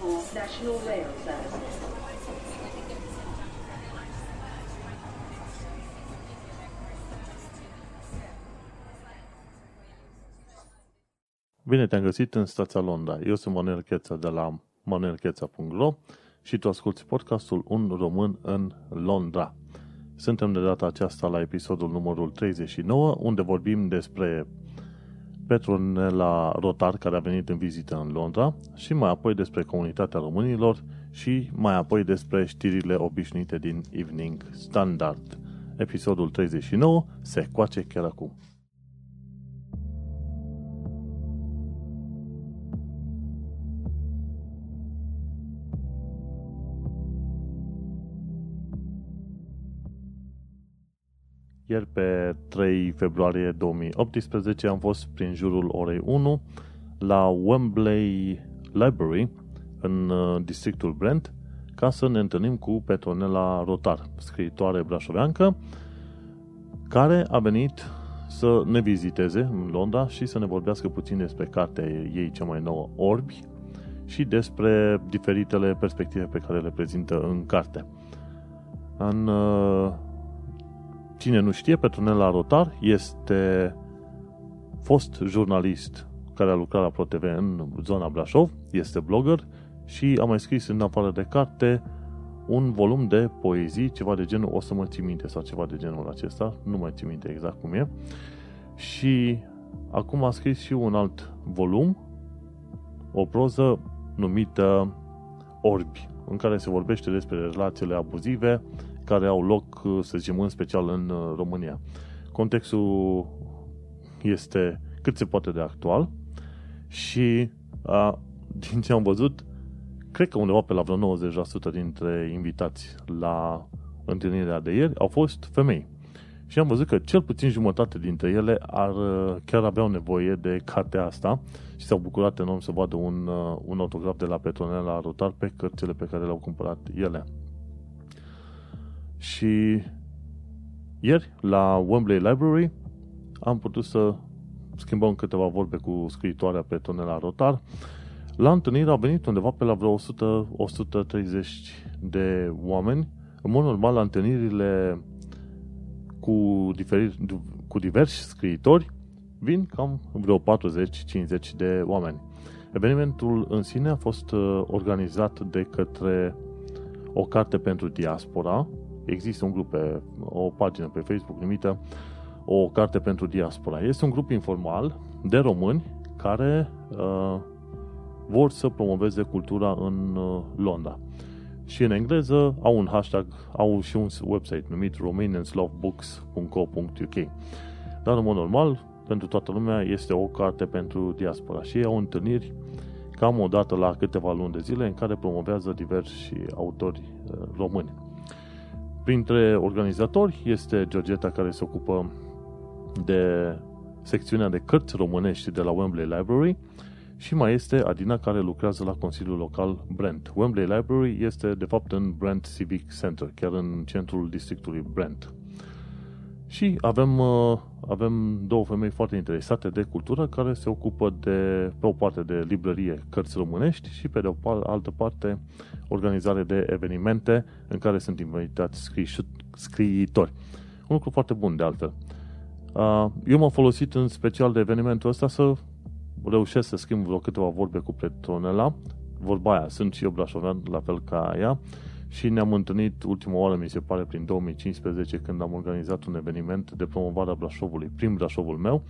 for National Rail Service. Bine te-am găsit în stația Londra. Eu sunt Manuel Cheța de la manuelcheța.ro și tu asculti podcastul Un Român în Londra. Suntem de data aceasta la episodul numărul 39, unde vorbim despre Petronela Rotar, care a venit în vizită în Londra, și mai apoi despre comunitatea românilor și mai apoi despre știrile obișnuite din Evening Standard. Episodul 39 se coace chiar acum. Ieri pe 3 februarie 2018 am fost prin jurul orei 1 la Wembley Library în uh, districtul Brent ca să ne întâlnim cu Petronela Rotar, scriitoare brașoveancă, care a venit să ne viziteze în Londra și să ne vorbească puțin despre cartea ei cea mai nouă, Orbi, și despre diferitele perspective pe care le prezintă în carte. În uh, Cine nu știe, Petronela Rotar este fost jurnalist care a lucrat la ProTV în zona Brașov, este blogger și a mai scris în afară de carte un volum de poezii, ceva de genul O să mă ții minte sau ceva de genul acesta, nu mai țin minte exact cum e. Și acum a scris și un alt volum, o proză numită Orbi, în care se vorbește despre relațiile abuzive care au loc, să zicem, în special în uh, România. Contextul este cât se poate de actual și a, din ce am văzut, cred că undeva pe la vreo 90% dintre invitați la întâlnirea de ieri au fost femei. Și am văzut că cel puțin jumătate dintre ele ar, uh, chiar aveau nevoie de cartea asta și s-au bucurat enorm să vadă un, uh, un autograf de la Petronela Rotar pe cărțile pe care le-au cumpărat ele. Și ieri, la Wembley Library, am putut să schimbăm câteva vorbe cu scriitoarea pe Tonela Rotar. La întâlnire au venit undeva pe la vreo 100-130 de oameni. În mod normal, la întâlnirile cu, diferi, cu diversi scriitori vin cam vreo 40-50 de oameni. Evenimentul în sine a fost uh, organizat de către o carte pentru diaspora, există un grup pe o pagină pe Facebook numită O carte pentru diaspora. Este un grup informal de români care uh, vor să promoveze cultura în uh, Londra. Și în engleză au un hashtag, au și un website numit romanianslovebooks.co.uk Dar în mod normal, pentru toată lumea, este o carte pentru diaspora și ei au întâlniri cam o dată la câteva luni de zile în care promovează diversi autori uh, români. Printre organizatori este Georgeta care se ocupă de secțiunea de cărți românești de la Wembley Library și mai este Adina care lucrează la Consiliul Local Brent. Wembley Library este de fapt în Brent Civic Center, chiar în centrul districtului Brent. Și avem, uh, avem două femei foarte interesate de cultură care se ocupă de, pe o parte de librărie cărți românești și pe de o altă parte organizare de evenimente în care sunt invitați scriitori. Un lucru foarte bun de altfel. Uh, eu m-am folosit în special de evenimentul ăsta să reușesc să schimb vreo câteva vorbe cu Petronela. Vorba aia, sunt și eu brașovean, la fel ca ea și ne-am întâlnit ultima oară, mi se pare, prin 2015, când am organizat un eveniment de promovare a Brașovului, prim Brașovul meu,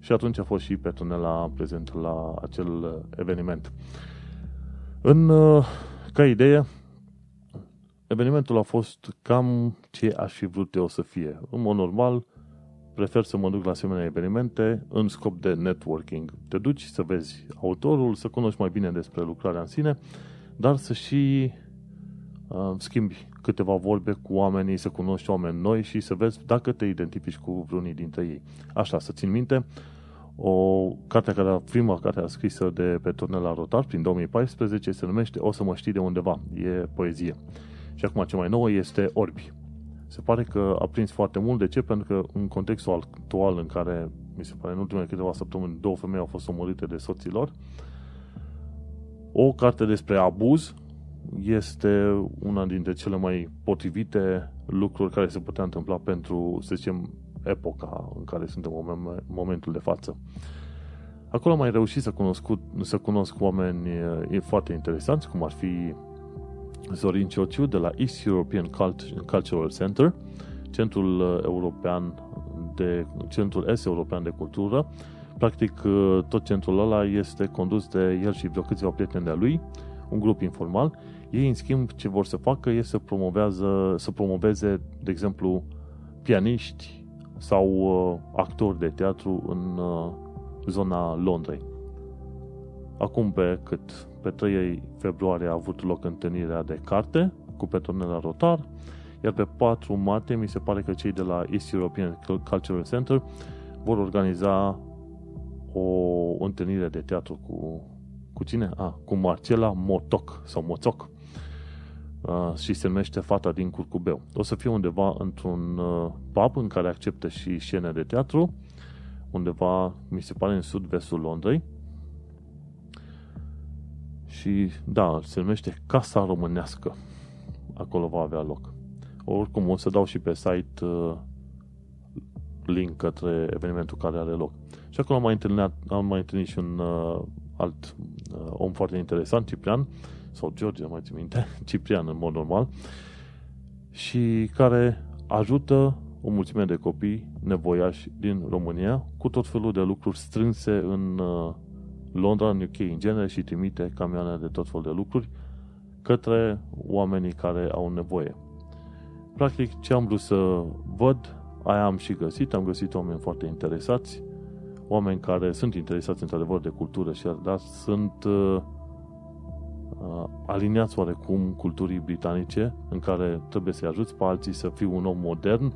și atunci a fost și Petronela prezent la acel eveniment. În, ca idee, evenimentul a fost cam ce aș fi vrut eu să fie. În mod normal, prefer să mă duc la asemenea evenimente în scop de networking. Te duci să vezi autorul, să cunoști mai bine despre lucrarea în sine, dar să și Uh, schimbi câteva vorbe cu oamenii, să cunoști oameni noi și să vezi dacă te identifici cu vreunii dintre ei. Așa, să țin minte, o carte care, prima carte a scrisă de pe Tonela Rotar prin 2014 se numește O să mă știi de undeva, e poezie. Și acum ce mai nouă este Orbi. Se pare că a prins foarte mult. De ce? Pentru că în contextul actual în care, mi se pare, în ultimele câteva săptămâni, două femei au fost omorâte de soților, O carte despre abuz este una dintre cele mai potrivite lucruri care se putea întâmpla pentru, să zicem, epoca în care suntem în momentul de față. Acolo am mai reușit să, cunosc, să cunosc oameni foarte interesanți, cum ar fi Zorin Ciociu de la East European Cultural Center, Centrul European de Centrul Est European de Cultură. Practic, tot centrul ăla este condus de el și vreo câțiva prieteni de lui, un grup informal. Ei, în schimb, ce vor să facă este să, promovează, să promoveze, de exemplu, pianiști sau uh, actori de teatru în uh, zona Londrei. Acum pe cât? Pe 3 februarie a avut loc întâlnirea de carte cu Petronela Rotar, iar pe 4 martie mi se pare că cei de la East European Cultural Center vor organiza o întâlnire de teatru cu, cu cine? Ah, cu Marcela Motoc sau Moțoc uh, și se numește Fata din Curcubeu. O să fie undeva într-un uh, pub în care acceptă și scene de teatru, undeva, mi se pare, în sud-vestul Londrei. Și, da, se numește Casa Românească. Acolo va avea loc. Oricum, o să dau și pe site uh, link către evenimentul care are loc. Și acolo am mai întâlnit, am mai întâlnit și un uh, alt uh, om foarte interesant, Ciprian, sau George, mai țin minte, Ciprian în mod normal, și care ajută o mulțime de copii nevoiași din România cu tot felul de lucruri strânse în uh, Londra, în UK în genere și trimite camioane de tot felul de lucruri către oamenii care au nevoie. Practic, ce am vrut să văd, aia am și găsit. Am găsit oameni foarte interesați, oameni care sunt interesați într-adevăr de cultură și dar sunt uh, uh, aliniați oarecum culturii britanice în care trebuie să-i ajuți pe alții să fii un om modern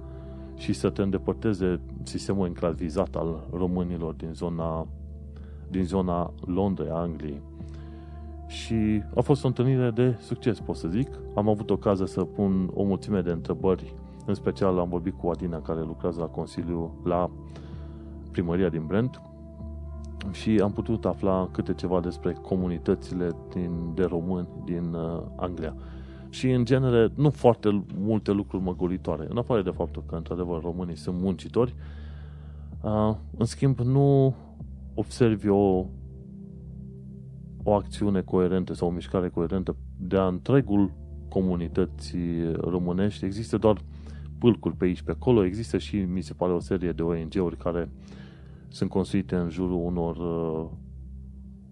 și să te îndepărteze sistemul enclavizat al românilor din zona, din zona Londrei, Angliei. Și a fost o întâlnire de succes, pot să zic. Am avut ocazia să pun o mulțime de întrebări, în special am vorbit cu Adina, care lucrează la Consiliu, la primăria din Brent, și am putut afla câte ceva despre comunitățile din, de români din uh, Anglia și, în genere, nu foarte multe lucruri măgolitoare. În afară de faptul că, într-adevăr, românii sunt muncitori, uh, în schimb, nu observi o, o acțiune coerentă sau o mișcare coerentă de-a întregul comunității românești. Există doar pâlcuri pe aici, pe acolo. Există și, mi se pare, o serie de ONG-uri care sunt construite în jurul unor uh,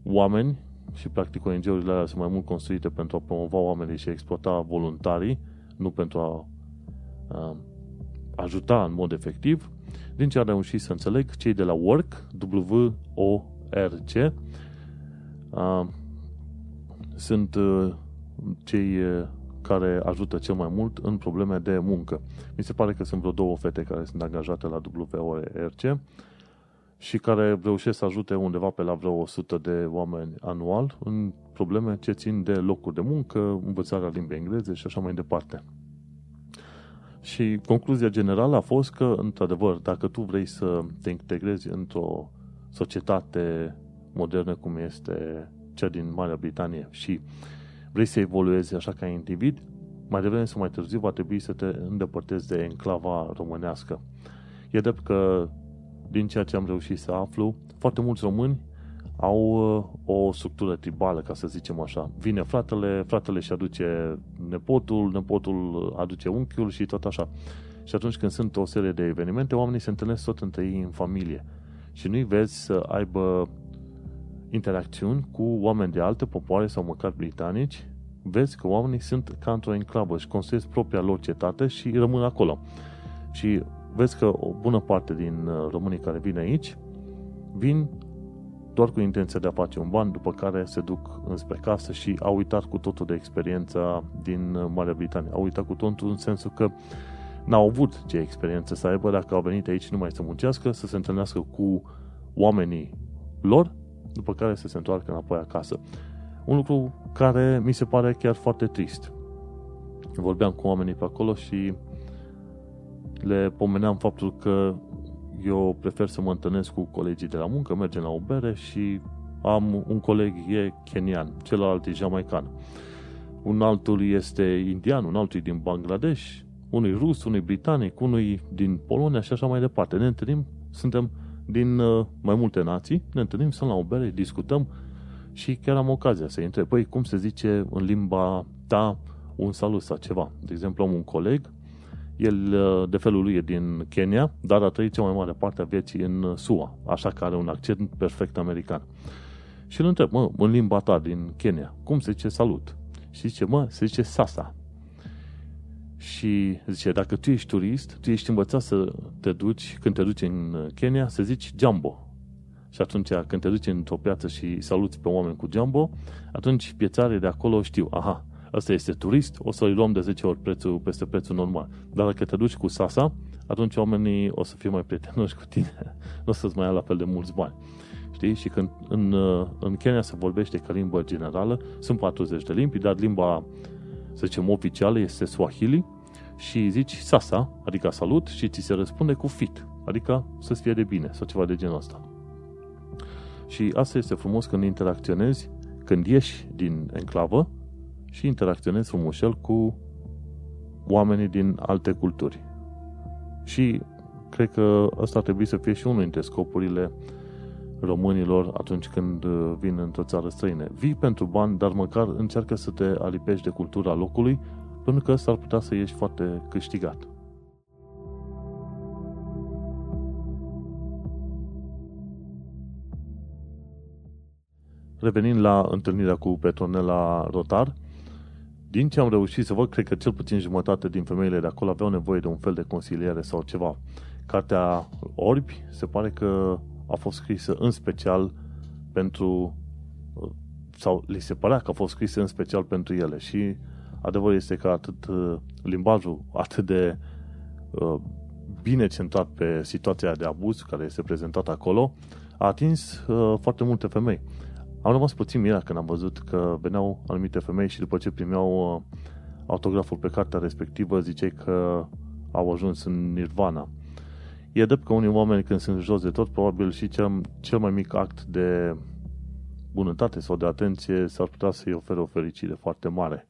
oameni și practic ONG-urile alea sunt mai mult construite pentru a promova oamenii și a exploata voluntarii, nu pentru a, a ajuta în mod efectiv. Din ce am reușit să înțeleg, cei de la Work, W-O-R-C, a, sunt a, uh, cei uh, care ajută cel mai mult în probleme de muncă. Mi se pare că sunt vreo două fete care sunt angajate la WORC și care reușesc să ajute undeva pe la vreo 100 de oameni anual în probleme ce țin de locuri de muncă, învățarea limbii engleze și așa mai departe. Și concluzia generală a fost că, într-adevăr, dacă tu vrei să te integrezi într-o societate modernă cum este cea din Marea Britanie și vrei să evoluezi așa ca individ, mai devreme sau mai târziu va trebui să te îndepărtezi de enclava românească. E drept că din ceea ce am reușit să aflu, foarte mulți români au uh, o structură tribală, ca să zicem așa. Vine fratele, fratele și aduce nepotul, nepotul aduce unchiul și tot așa. Și atunci când sunt o serie de evenimente, oamenii se întâlnesc tot între ei în familie. Și nu-i vezi să aibă interacțiuni cu oameni de alte popoare sau măcar britanici, vezi că oamenii sunt ca într-o enclavă și construiesc propria lor cetate și rămân acolo. Și vezi că o bună parte din uh, românii care vin aici vin doar cu intenția de a face un ban, după care se duc înspre casă și au uitat cu totul de experiența din uh, Marea Britanie. Au uitat cu totul în sensul că n-au avut ce experiență să aibă dacă au venit aici numai să muncească, să se întâlnească cu oamenii lor, după care să se întoarcă înapoi acasă. Un lucru care mi se pare chiar foarte trist. Vorbeam cu oamenii pe acolo și le pomeneam faptul că eu prefer să mă întâlnesc cu colegii de la muncă, mergem la o bere și am un coleg e kenian, celălalt e jamaican. Un altul este indian, un altul e din Bangladesh, unui rus, unui britanic, unui din Polonia și așa mai departe. Ne întâlnim, suntem din uh, mai multe nații, ne întâlnim, să la o bere, discutăm și chiar am ocazia să întreb, păi, cum se zice în limba ta un salut sau ceva. De exemplu, am un coleg, el uh, de felul lui e din Kenya, dar a trăit cea mai mare parte a vieții în SUA, așa că are un accent perfect american. Și îl întreb, mă, în limba ta din Kenya, cum se zice salut? Și zice, mă, se zice sasa. Și zice, dacă tu ești turist, tu ești învățat să te duci, când te duci în Kenya, să zici jumbo. Și atunci, când te duci într-o piață și saluți pe oameni cu jumbo, atunci piețarii de acolo știu, aha, ăsta este turist, o să-i luăm de 10 ori prețul peste prețul normal. Dar dacă te duci cu sasa, atunci oamenii o să fie mai prietenoși cu tine. nu o să-ți mai ia la fel de mulți bani. Știi? Și când în, în Kenya se vorbește ca limbă generală, sunt 40 de limbi, dar limba, să zicem, oficială este Swahili și zici sasa, adică salut, și ți se răspunde cu fit, adică să-ți fie de bine sau ceva de genul ăsta. Și asta este frumos când interacționezi, când ieși din enclavă și interacționezi frumușel cu oamenii din alte culturi. Și cred că asta ar trebui să fie și unul dintre scopurile românilor atunci când vin într-o țară străină. Vii pentru bani, dar măcar încearcă să te alipești de cultura locului, pentru că s-ar putea să ieși foarte câștigat. Revenind la întâlnirea cu Petronela Rotar, din ce am reușit să văd, cred că cel puțin jumătate din femeile de acolo aveau nevoie de un fel de consiliere sau ceva. Cartea Orbi se pare că a fost scrisă în special pentru sau li se părea că a fost scrisă în special pentru ele și adevărul este că atât uh, limbajul atât de uh, bine centrat pe situația de abuz care este prezentată acolo a atins uh, foarte multe femei. Am rămas puțin mirat când am văzut că veneau anumite femei și după ce primeau uh, autograful pe cartea respectivă, ziceai că au ajuns în nirvana. E drept că unii oameni când sunt jos de tot, probabil și cel, cel mai mic act de bunătate sau de atenție s-ar putea să-i ofere o fericire foarte mare.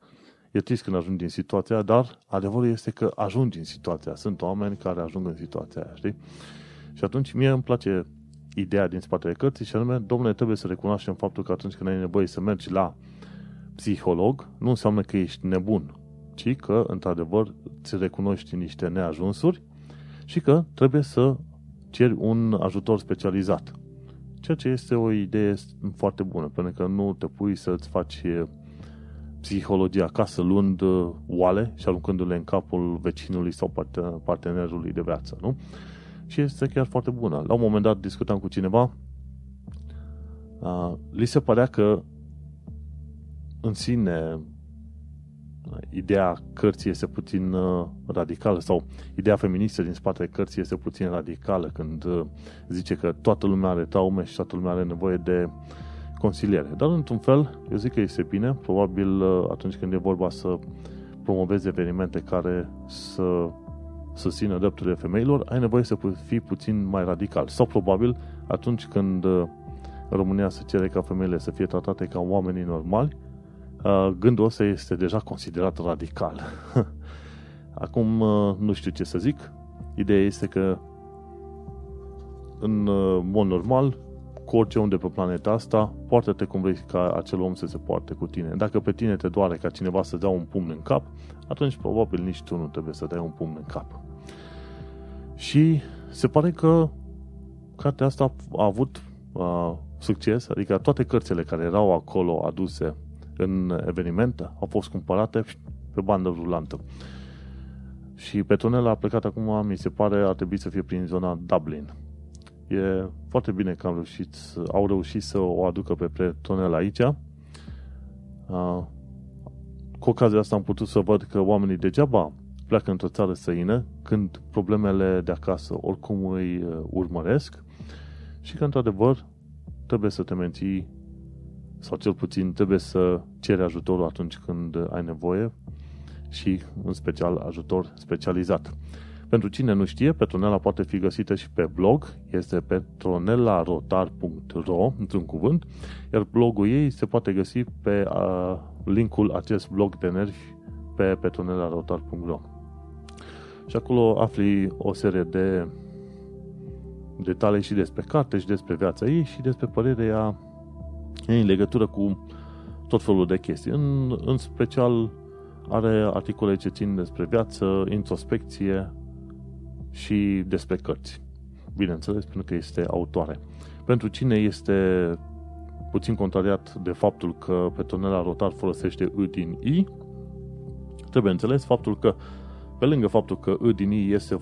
E trist când ajungi în situația dar adevărul este că ajungi în situația. Sunt oameni care ajung în situația aia, știi? Și atunci mie îmi place ideea din spatele cărții și anume, domnule, trebuie să recunoaștem faptul că atunci când ai nevoie să mergi la psiholog, nu înseamnă că ești nebun, ci că, într-adevăr, îți recunoști niște neajunsuri și că trebuie să ceri un ajutor specializat. Ceea ce este o idee foarte bună, pentru că nu te pui să-ți faci psihologia acasă luând oale și aruncându-le în capul vecinului sau partenerului de viață, nu? Și este chiar foarte bună. La un moment dat discutam cu cineva, uh, li se părea că în sine ideea cărții este puțin uh, radicală sau ideea feministă din spatele cărții este puțin radicală când uh, zice că toată lumea are traume și toată lumea are nevoie de consiliere. Dar într-un fel, eu zic că este bine, probabil uh, atunci când e vorba să promovezi evenimente care să susțină drepturile femeilor, ai nevoie să fii puțin mai radical. Sau probabil atunci când uh, România se cere ca femeile să fie tratate ca oamenii normali, uh, gândul ăsta este deja considerat radical. Acum uh, nu știu ce să zic. Ideea este că în mod normal, cu orice om de pe planeta asta, poartă-te cum vrei ca acel om să se poarte cu tine. Dacă pe tine te doare ca cineva să dea un pumn în cap, atunci probabil nici tu nu trebuie să dai un pumn în cap. Și se pare că cartea asta a avut uh, succes, adică toate cărțile care erau acolo aduse în evenimente au fost cumpărate pe bandă rulantă. Și Petronella a plecat acum, mi se pare, ar trebui să fie prin zona Dublin. E foarte bine că am reușit, au reușit să o aducă pe Petronella aici. Uh, cu ocazia asta am putut să văd că oamenii degeaba pleacă într-o țară străină când problemele de acasă oricum îi uh, urmăresc și că, într-adevăr, trebuie să te menții sau cel puțin trebuie să ceri ajutorul atunci când ai nevoie și, în special, ajutor specializat. Pentru cine nu știe, Petronella poate fi găsită și pe blog, este petronelarotar.ro, într-un cuvânt, iar blogul ei se poate găsi pe uh, linkul acest blog de nervi pe petronelarotar.ro. Și acolo afli o serie de detalii și despre carte și despre viața ei și despre părerea ei în legătură cu tot felul de chestii. În, în special are articole ce țin despre viață, introspecție și despre cărți. Bineînțeles, pentru că este autoare. Pentru cine este puțin contrariat de faptul că pe tonela rotar folosește I din I, trebuie înțeles faptul că, pe lângă faptul că I din I este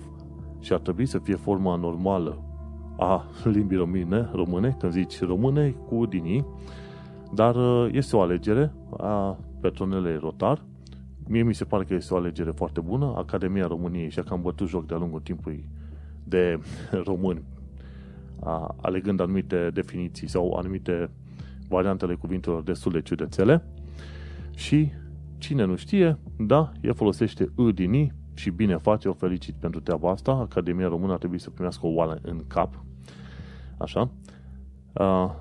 și ar trebui să fie forma normală a limbii române, române când zici române cu din I, dar uh, este o alegere a persoanelei rotar. Mie mi se pare că este o alegere foarte bună. Academia României și-a cam bătut joc de-a lungul timpului de români, a, alegând anumite definiții sau anumite variantele cuvintelor destul de ciudățele. Și cine nu știe, da, el folosește î din I și bine face, o felicit pentru treaba asta. Academia Română ar trebui să primească o oală în cap. Așa. Uh,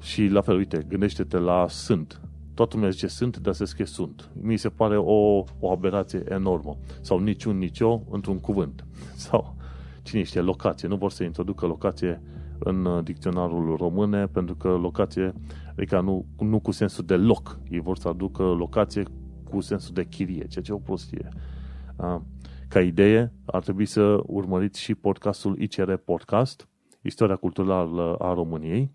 și la fel, uite, gândește-te la sunt. Toată lumea zice sunt, dar se scrie sunt. Mi se pare o, o aberație enormă. Sau niciun, nicio într-un cuvânt. Sau, cine știe, locație. Nu vor să introducă locație în uh, dicționarul române, pentru că locație, adică nu, nu cu sensul de loc. Ei vor să aducă locație cu sensul de chirie, ceea ce e o prostie. Ca idee, ar trebui să urmăriți și podcastul ICR Podcast, Istoria Culturală a României,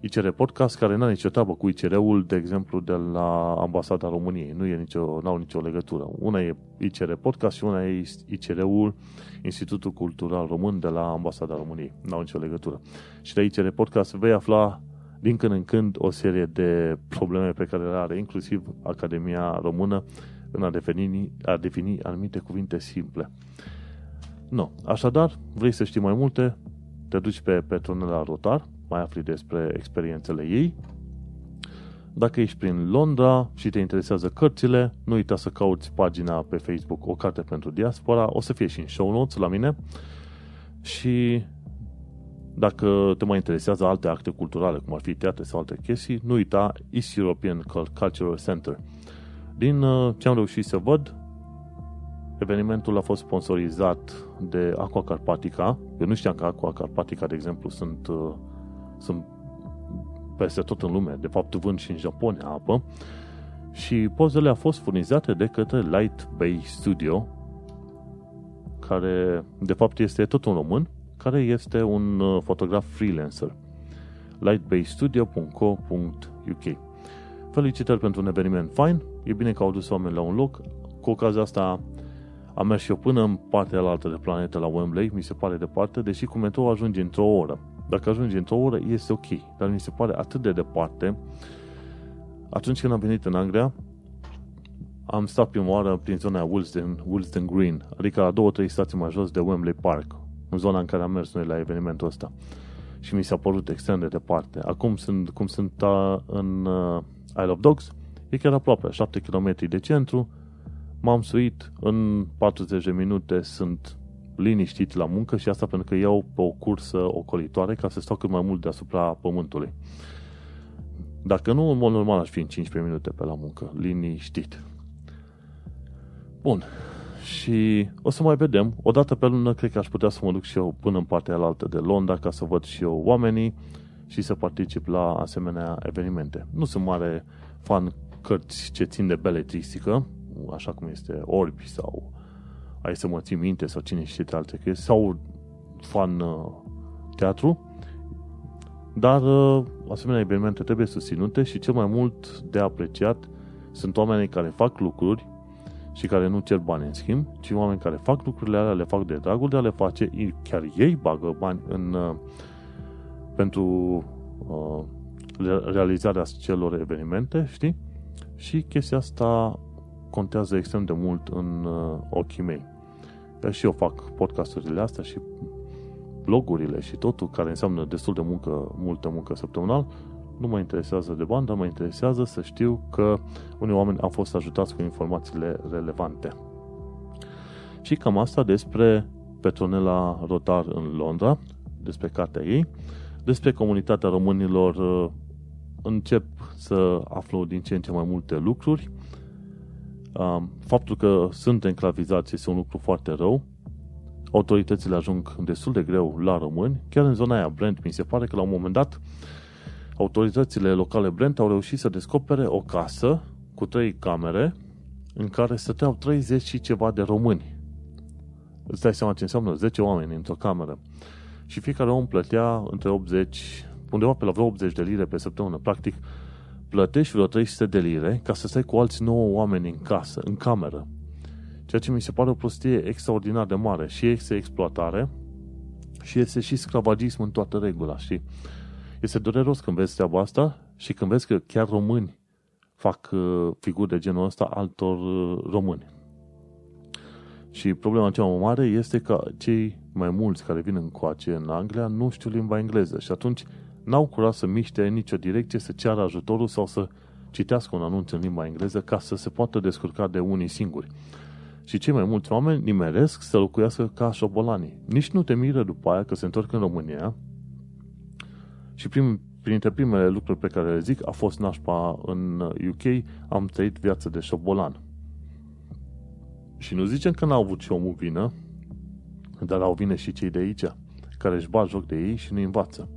ICR Podcast, care nu are nicio treabă cu ICR-ul, de exemplu, de la Ambasada României. Nu e nicio, n-au nicio legătură. Una e ICR Podcast și una e ICR-ul, Institutul Cultural Român de la Ambasada României. N-au nicio legătură. Și de ICR Podcast vei afla din când în când o serie de probleme pe care le are inclusiv Academia Română în a defini, a defini anumite cuvinte simple. No. Așadar, vrei să știi mai multe? Te duci pe Petronela Rotar, mai afli despre experiențele ei. Dacă ești prin Londra și te interesează cărțile, nu uita să cauți pagina pe Facebook O Carte pentru Diaspora, o să fie și în show notes la mine. Și dacă te mai interesează alte acte culturale, cum ar fi teatre sau alte chestii, nu uita East European Cultural Center. Din uh, ce am reușit să văd, evenimentul a fost sponsorizat de Aqua Carpatica. Eu nu știam că Aqua Carpatica, de exemplu, sunt uh, sunt peste tot în lume, de fapt vând și în Japonia apă, și pozele au fost furnizate de către Light Bay Studio, care de fapt este tot un român, care este un uh, fotograf freelancer. lightbaystudio.co.uk Felicitări pentru un eveniment fain, e bine că au dus oameni la un loc, cu ocazia asta am mers și eu până în partea altă de planetă la Wembley, mi se pare departe, deși cu metrou ajunge într-o oră. Dacă ajungi într-o oră, este ok. Dar mi se pare atât de departe. Atunci când am venit în Anglia, am stat prima oară prin zona Wilsden, Wilsden Green, adică la două, trei stații mai jos de Wembley Park, în zona în care am mers noi la evenimentul ăsta. Și mi s-a părut extrem de departe. Acum sunt, cum sunt în uh, Isle of Dogs, e chiar aproape, 7 km de centru, m-am suit, în 40 de minute sunt liniștit la muncă și asta pentru că iau pe o cursă ocolitoare ca să stau cât mai mult deasupra pământului. Dacă nu, în mod normal aș fi în 15 minute pe la muncă, liniștit. Bun. Și o să mai vedem. O dată pe lună cred că aș putea să mă duc și eu până în partea alaltă de Londra ca să văd și eu oamenii și să particip la asemenea evenimente. Nu sunt mare fan cărți ce țin de beletristică, așa cum este Orbi sau ai să mă ții minte sau cine știe alte chestii, sau fan uh, teatru, dar uh, asemenea evenimente trebuie susținute și cel mai mult de apreciat sunt oamenii care fac lucruri și care nu cer bani în schimb, ci oameni care fac lucrurile alea, le fac de dragul de a le face, chiar ei bagă bani în, uh, pentru uh, realizarea celor evenimente, știi? Și chestia asta contează extrem de mult în uh, ochii mei. Dar și eu fac podcasturile astea și blogurile și totul care înseamnă destul de muncă, multă muncă săptămânal, nu mă interesează de bani, dar mă interesează să știu că unii oameni au fost ajutați cu informațiile relevante. Și cam asta despre Petronela Rotar în Londra, despre cartea ei. Despre comunitatea românilor uh, încep să aflu din ce în ce mai multe lucruri. Uh, faptul că sunt enclavizați este un lucru foarte rău. Autoritățile ajung destul de greu la români. Chiar în zona aia Brent, mi se pare că la un moment dat autoritățile locale Brent au reușit să descopere o casă cu trei camere în care stăteau 30 și ceva de români. Îți dai seama ce înseamnă 10 oameni într-o cameră. Și fiecare om plătea între 80, undeva pe la vreo 80 de lire pe săptămână. Practic, plătești vreo 300 de lire ca să stai cu alți 9 oameni în casă, în cameră. Ceea ce mi se pare o prostie extraordinar de mare. Și este exploatare și este și sclavagism în toată regula, știi? Este dureros când vezi treaba asta și când vezi că chiar români fac uh, figuri de genul ăsta altor uh, români. Și problema cea mai mare este că cei mai mulți care vin încoace în Anglia nu știu limba engleză și atunci n-au curaj să miște în nicio direcție, să ceară ajutorul sau să citească un anunț în limba engleză ca să se poată descurca de unii singuri. Și cei mai mulți oameni nimeresc să locuiască ca șobolanii. Nici nu te miră după aia că se întorc în România și prim, printre primele lucruri pe care le zic a fost nașpa în UK, am trăit viață de șobolan. Și nu zicem că n-au avut și omul vină, dar au vine și cei de aici, care își bat joc de ei și nu învață.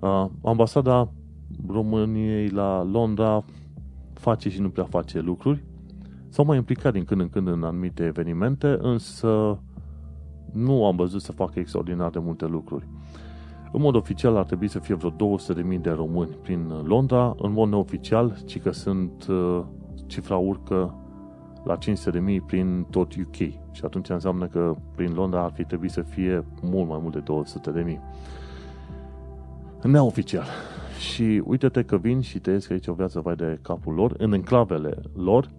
Uh, ambasada României la Londra face și nu prea face lucruri. S-au mai implicat din când în când în anumite evenimente, însă nu am văzut să facă extraordinar de multe lucruri. În mod oficial ar trebui să fie vreo 200.000 de români prin Londra, în mod neoficial, ci că sunt uh, cifra urcă la 500.000 prin tot UK. Și atunci înseamnă că prin Londra ar fi trebuit să fie mult mai mult de 200.000. Neoficial. Și uite-te că vin și te ies aici o viață vai de capul lor, în enclavele lor,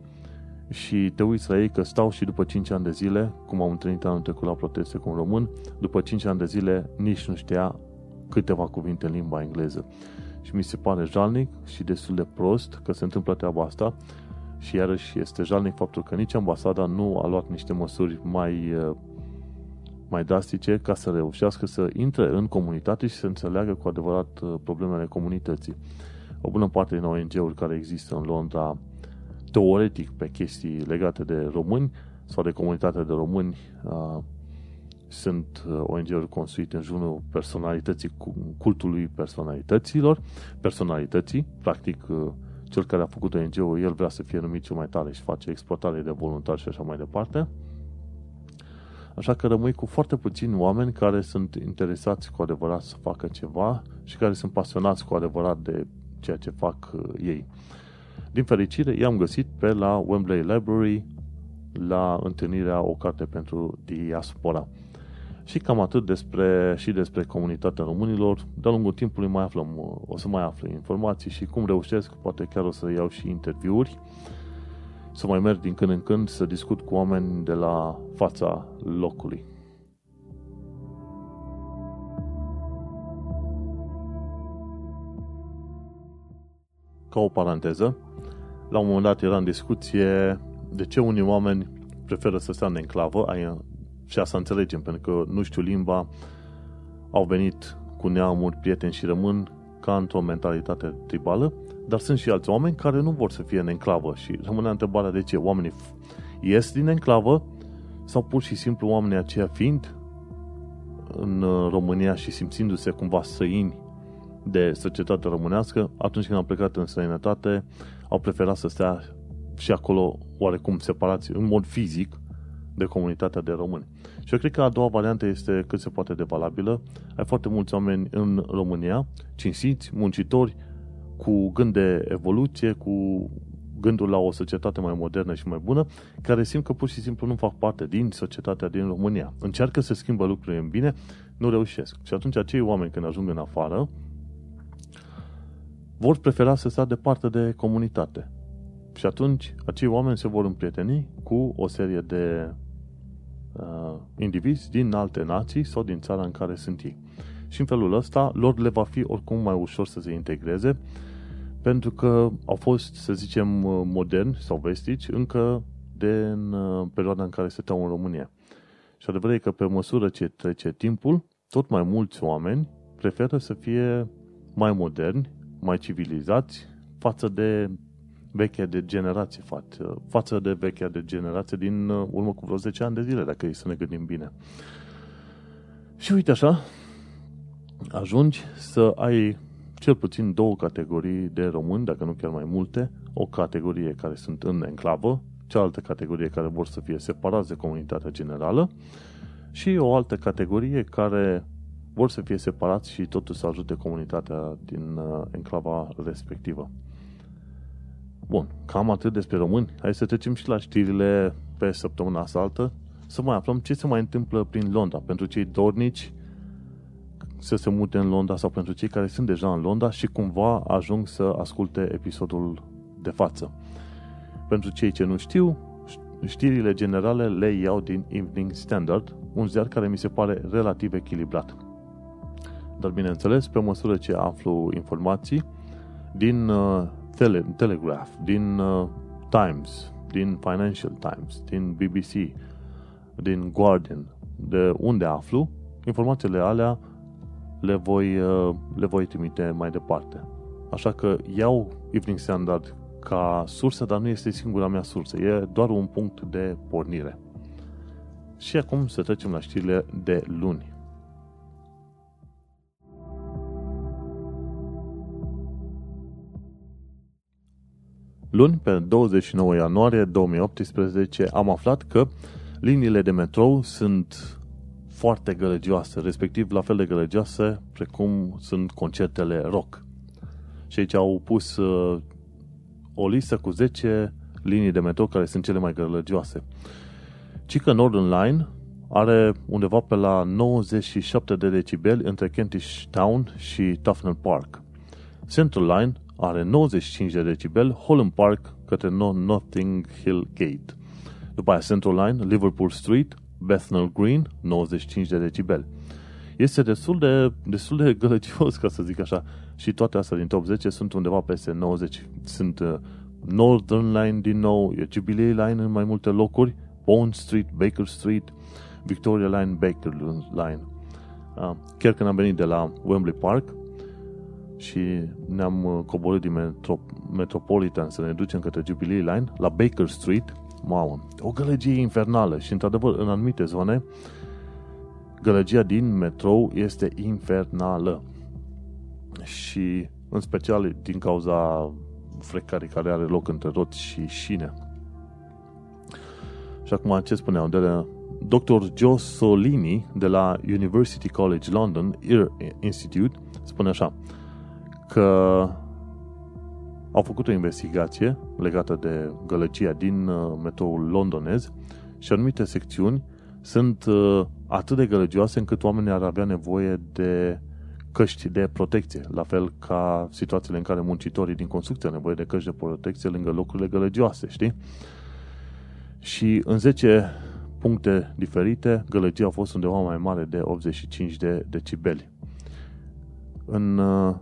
și te uiți la ei că stau și după 5 ani de zile, cum am întâlnit anul trecut la proteste cu un român, după 5 ani de zile nici nu știa câteva cuvinte în limba engleză. Și mi se pare jalnic și destul de prost că se întâmplă treaba asta și iarăși este jalnic faptul că nici ambasada nu a luat niște măsuri mai, uh, mai drastice ca să reușească să intre în comunitate și să înțeleagă cu adevărat uh, problemele comunității. O bună parte din ONG-uri care există în Londra, teoretic pe chestii legate de români sau de comunitatea de români, uh, sunt ONG-uri construite în jurul personalității, cultului personalităților, personalității, practic cel care a făcut ONG-ul, el vrea să fie numit cel mai tare și face exploatare de voluntari și așa mai departe. Așa că rămâi cu foarte puțini oameni care sunt interesați cu adevărat să facă ceva și care sunt pasionați cu adevărat de ceea ce fac uh, ei. Din fericire, i-am găsit pe la Wembley Library la întâlnirea O carte pentru diaspora. Și cam atât despre, și despre comunitatea românilor. De-a lungul timpului mai aflăm, o să mai aflu informații și cum reușesc, poate chiar o să iau și interviuri, să mai merg din când în când să discut cu oameni de la fața locului. Ca o paranteză, la un moment dat era în discuție de ce unii oameni preferă să stea în enclavă, și asta înțelegem, pentru că nu știu limba, au venit cu neamuri, prieteni și rămân ca într-o mentalitate tribală, dar sunt și alți oameni care nu vor să fie în enclavă și rămâne întrebarea de ce oamenii ies din enclavă sau pur și simplu oamenii aceia fiind în uh, România și simțindu-se cumva săini de societatea românească, atunci când au plecat în străinătate, au preferat să stea și acolo oarecum separați în mod fizic de comunitatea de români. Și eu cred că a doua variantă este cât se poate de valabilă. Ai foarte mulți oameni în România, cinstiți, muncitori, cu gând de evoluție, cu gândul la o societate mai modernă și mai bună, care simt că pur și simplu nu fac parte din societatea din România. Încearcă să schimbă lucrurile în bine, nu reușesc. Și atunci acei oameni când ajung în afară vor prefera să stea departe de comunitate. Și atunci acei oameni se vor împrieteni cu o serie de uh, indivizi din alte nații sau din țara în care sunt ei. Și în felul ăsta lor le va fi oricum mai ușor să se integreze pentru că au fost, să zicem, moderni sau vestici încă de în uh, perioada în care stăteau în România. Și adevărul e că pe măsură ce trece timpul, tot mai mulți oameni preferă să fie mai moderni, mai civilizați față de vechea de generație, față, față de vechea de generație din uh, urmă cu vreo 10 ani de zile, dacă e să ne gândim bine. Și uite așa, ajungi să ai cel puțin două categorii de români, dacă nu chiar mai multe, o categorie care sunt în enclavă, cealaltă categorie care vor să fie separați de comunitatea generală și o altă categorie care vor să fie separați și totuși să ajute comunitatea din uh, enclava respectivă. Bun, cam atât despre români. Hai să trecem și la știrile pe săptămâna asta altă, să mai aflăm ce se mai întâmplă prin Londra. Pentru cei dornici să se mute în Londra sau pentru cei care sunt deja în Londra și cumva ajung să asculte episodul de față. Pentru cei ce nu știu, știrile generale le iau din Evening Standard, un ziar care mi se pare relativ echilibrat. Dar bineînțeles, pe măsură ce aflu informații din uh, Tele- Telegraph, din uh, Times, din Financial Times, din BBC, din Guardian, de unde aflu, informațiile alea le voi, uh, le voi trimite mai departe. Așa că iau Evening Standard ca sursă, dar nu este singura mea sursă. E doar un punct de pornire. Și acum să trecem la știrile de luni. Luni, pe 29 ianuarie 2018, am aflat că liniile de metrou sunt foarte gălăgioase, respectiv la fel de gălăgioase precum sunt concertele rock. Și aici au pus uh, o listă cu 10 linii de metrou care sunt cele mai gălăgioase. Ci că Northern Line are undeva pe la 97 de decibeli între Kentish Town și Tufnell Park. Central Line are 95 de decibel, Holland Park către Notting Hill Gate. După aia Central Line, Liverpool Street, Bethnal Green, 95 de decibel. Este destul de, destul de gălăgios, ca să zic așa. Și toate astea din top 10 sunt undeva peste 90. Sunt uh, Northern Line din nou, e Jubilee Line în mai multe locuri, Bond Street, Baker Street, Victoria Line, Baker Line. Uh, chiar când am venit de la Wembley Park, și ne-am uh, coborât din Metro- Metropolitan să ne ducem către Jubilee Line, la Baker Street, mamă, o gălăgie infernală și într-adevăr în anumite zone gălăgia din metrou este infernală și în special din cauza frecării care are loc între roți și șine. Și acum ce spuneau? De la Dr. Joe Solini de la University College London Ear Institute spune așa că au făcut o investigație legată de gălăgia din uh, metroul londonez și anumite secțiuni sunt uh, atât de gălăgioase încât oamenii ar avea nevoie de căști de protecție, la fel ca situațiile în care muncitorii din construcție au nevoie de căști de protecție lângă locurile gălăgioase, știi? Și în 10 puncte diferite, gălăgia a fost undeva mai mare de 85 de decibeli. În uh,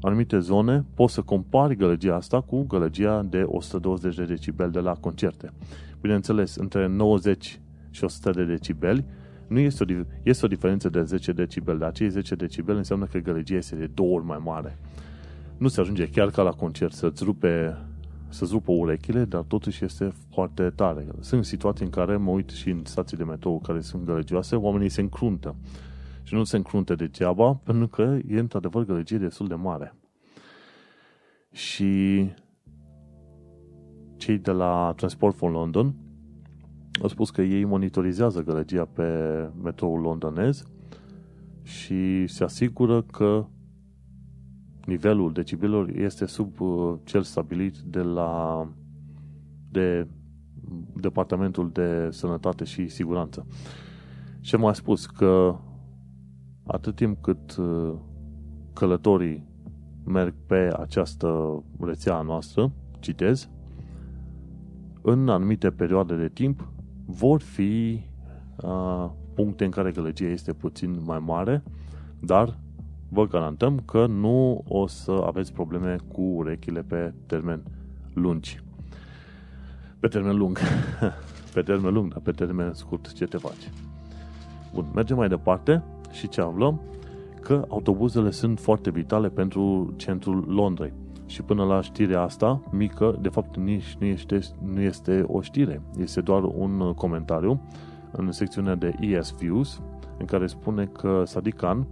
anumite zone poți să compari gălăgia asta cu gălăgia de 120 de decibeli de la concerte. Bineînțeles, între 90 și 100 de decibeli nu este o, este o diferență de 10 decibeli, dar acei 10 decibeli înseamnă că gălăgia este de două ori mai mare. Nu se ajunge chiar ca la concert să-ți rupe să-ți rupă urechile, dar totuși este foarte tare. Sunt situații în care mă uit și în stații de metrou care sunt gălăgioase, oamenii se încruntă și nu se încrunte degeaba, pentru că e într-adevăr gălăgie destul de mare. Și cei de la Transport for London au spus că ei monitorizează gălăgia pe metroul londonez și se asigură că nivelul decibelor este sub uh, cel stabilit de la de Departamentul de Sănătate și Siguranță. Și mai spus că atât timp cât uh, călătorii merg pe această rețea noastră, citez, în anumite perioade de timp vor fi uh, puncte în care gălăgia este puțin mai mare, dar vă garantăm că nu o să aveți probleme cu urechile pe termen lungi. Pe termen lung. pe termen lung, dar pe termen scurt ce te faci? Bun, mergem mai departe și ce aflăm? Că autobuzele sunt foarte vitale pentru centrul Londrei. Și până la știrea asta, mică, de fapt nici nu este, nu este o știre, este doar un comentariu în secțiunea de ES Views, în care spune că Sadiq Khan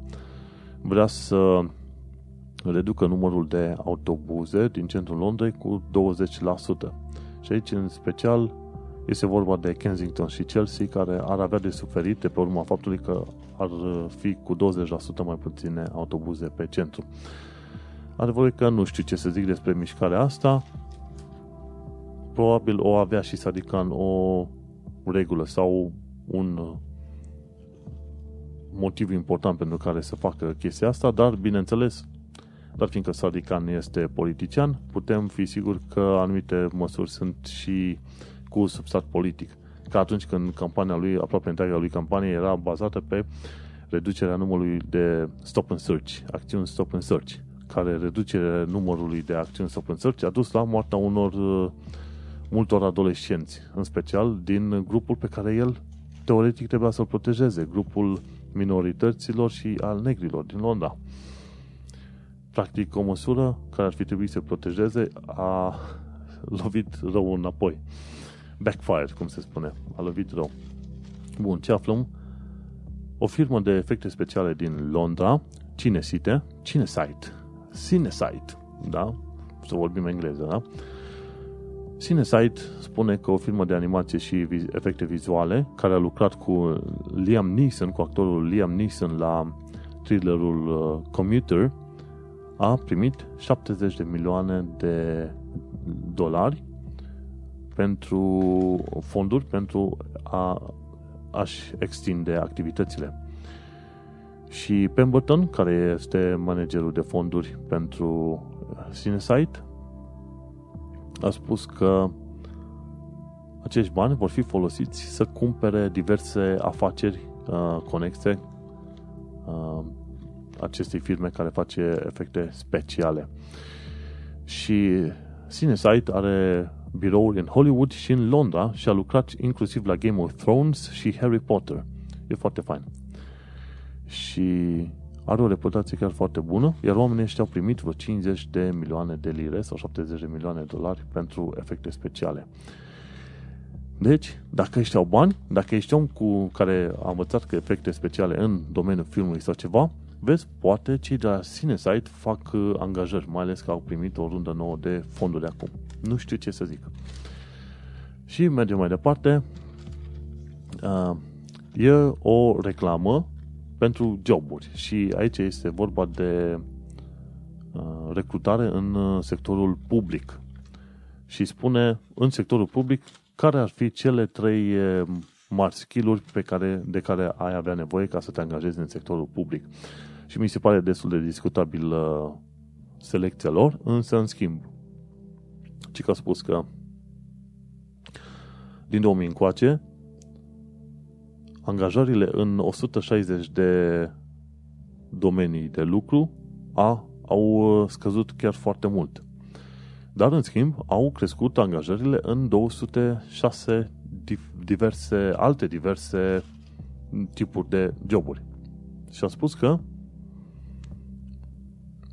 vrea să reducă numărul de autobuze din centrul Londrei cu 20%. Și aici, în special, este vorba de Kensington și Chelsea, care ar avea de suferit de pe urma faptului că ar fi cu 20% mai puține autobuze pe centru. Adevărul că nu știu ce să zic despre mișcarea asta. Probabil o avea și Sadikan o regulă sau un motiv important pentru care să facă chestia asta, dar bineînțeles, dar fiindcă Sadikan este politician, putem fi siguri că anumite măsuri sunt și cu substat politic. Ca atunci când campania lui, aproape întreaga lui campanie, era bazată pe reducerea numărului de stop and search, acțiuni stop and search, care reducerea numărului de acțiuni stop and search a dus la moartea unor multor adolescenți, în special din grupul pe care el teoretic trebuia să-l protejeze, grupul minorităților și al negrilor din Londra. Practic, o măsură care ar fi trebuit să protejeze a lovit rău înapoi. Backfire, cum se spune. A lovit rău. Bun, ce aflăm? O firmă de efecte speciale din Londra, Cinesite, Cinesite, Cinesite, da? Să vorbim engleză, da? Cinesite spune că o firmă de animație și efecte vizuale, care a lucrat cu Liam Neeson, cu actorul Liam Neeson la thrillerul uh, Commuter, a primit 70 de milioane de dolari pentru fonduri pentru a, a-și extinde activitățile. Și Pemberton, care este managerul de fonduri pentru Cinesite, a spus că acești bani vor fi folosiți să cumpere diverse afaceri uh, conexe uh, acestei firme care face efecte speciale. Și Cinesite are birouri în Hollywood și în Londra și a lucrat inclusiv la Game of Thrones și Harry Potter. E foarte fain. Și are o reputație chiar foarte bună, iar oamenii ăștia au primit vreo 50 de milioane de lire sau 70 de milioane de dolari pentru efecte speciale. Deci, dacă ești au bani, dacă ești om cu care a învățat că efecte speciale în domeniul filmului sau ceva, vezi, poate cei de la Cinesite fac uh, angajări, mai ales că au primit o rundă nouă de fonduri acum. Nu știu ce să zic. Și mergem mai departe. Uh, e o reclamă pentru joburi și aici este vorba de uh, recrutare în uh, sectorul public. Și spune în sectorul public care ar fi cele trei uh, mari skill pe care, de care ai avea nevoie ca să te angajezi în sectorul public. Și mi se pare destul de discutabil uh, selecția lor, însă în schimb, ci că a spus că din 2000 încoace, angajările în 160 de domenii de lucru a, au uh, scăzut chiar foarte mult. Dar, în schimb, au crescut angajările în 206 diverse, alte diverse tipuri de joburi. Și a spus că,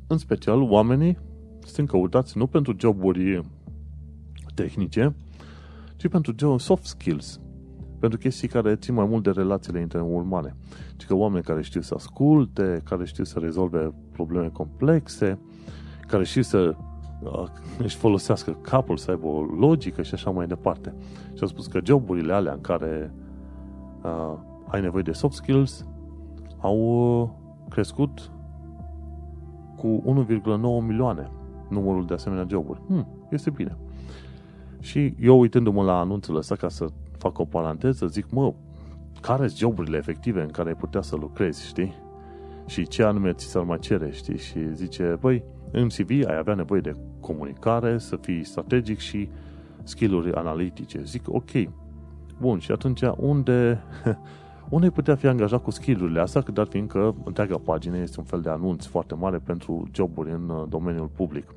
în special, oamenii sunt căutați nu pentru joburi tehnice, ci pentru soft skills, pentru chestii care țin mai mult de relațiile interumane. Ci că oameni care știu să asculte, care știu să rezolve probleme complexe, care știu să uh, își folosească capul, să aibă o logică și așa mai departe. Și au spus că joburile alea în care uh, ai nevoie de soft skills au uh, crescut cu 1,9 milioane numărul de asemenea joburi. Hmm, este bine. Și eu uitându-mă la anunțul ăsta ca să fac o paranteză, zic, mă, care sunt joburile efective în care ai putea să lucrezi, știi? Și ce anume ți s-ar mai cere, știi? Și zice, băi, în CV ai avea nevoie de comunicare, să fii strategic și skill-uri analitice. Zic, ok. Bun, și atunci unde, unde putea fi angajat cu skill-urile astea, că dar fiindcă întreaga pagină este un fel de anunț foarte mare pentru joburi în uh, domeniul public.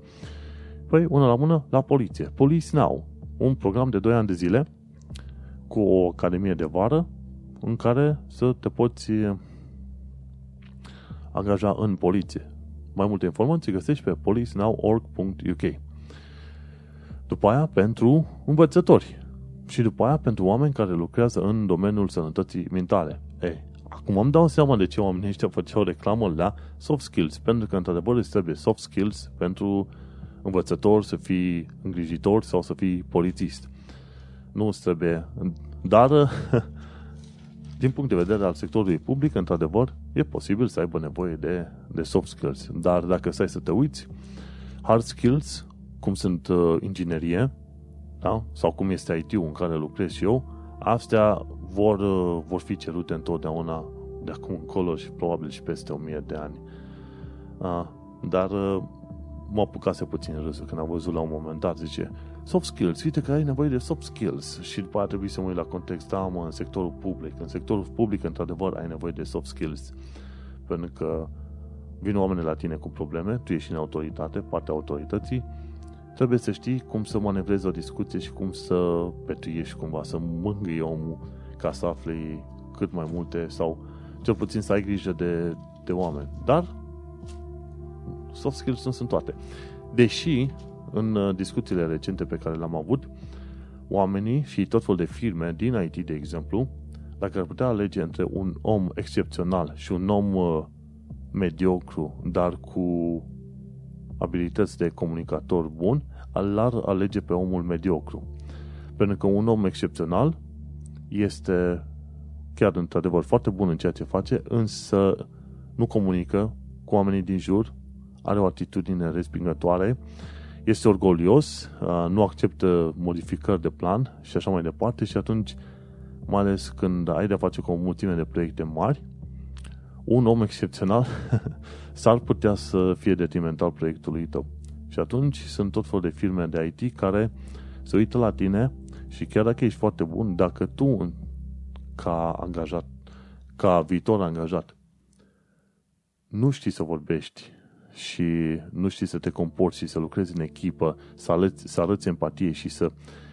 Păi, una la mână, la poliție. Police Now, un program de 2 ani de zile cu o academie de vară în care să te poți angaja în poliție. Mai multe informații găsești pe policenow.org.uk După aia pentru învățători și după aia pentru oameni care lucrează în domeniul sănătății mentale. Ei, acum îmi dau seama de ce oamenii ăștia făceau reclamă la soft skills, pentru că într-adevăr îți trebuie soft skills pentru învățător, să fii îngrijitor sau să fii polițist. Nu îți trebuie. Dar, din punct de vedere al sectorului public, într-adevăr, e posibil să aibă nevoie de, de soft skills. Dar dacă stai să te uiți, hard skills, cum sunt uh, inginerie, da? sau cum este IT-ul în care lucrez și eu, astea vor, uh, vor fi cerute întotdeauna de acum încolo și probabil și peste 1000 de ani. Uh, dar uh, m-a apucase puțin râsul când am văzut la un moment dat, zice, soft skills, uite că ai nevoie de soft skills și după aia trebuie să mă uit la context, da, mă, în sectorul public. În sectorul public, într-adevăr, ai nevoie de soft skills. Pentru că vin oamenii la tine cu probleme, tu ești în autoritate, partea autorității, trebuie să știi cum să manevrezi o discuție și cum să petuiești cumva, să mângâi omul ca să afli cât mai multe sau cel puțin să ai grijă de, de oameni. Dar soft skills nu sunt toate. Deși, în uh, discuțiile recente pe care le-am avut, oamenii și tot fel de firme din IT, de exemplu, dacă ar putea alege între un om excepțional și un om uh, mediocru, dar cu abilități de comunicator bun, l-ar alege pe omul mediocru. Pentru că un om excepțional este chiar într-adevăr foarte bun în ceea ce face, însă nu comunică cu oamenii din jur, are o atitudine respingătoare, este orgolios, nu acceptă modificări de plan și așa mai departe și atunci, mai ales când ai de-a face cu o mulțime de proiecte mari, un om excepțional s-ar putea să fie detrimental proiectului tău. Și atunci sunt tot fel de firme de IT care se uită la tine și chiar dacă ești foarte bun, dacă tu ca angajat, ca viitor angajat, nu știi să vorbești și nu știi să te comporți și să lucrezi în echipă, să arăți, să arăți empatie și să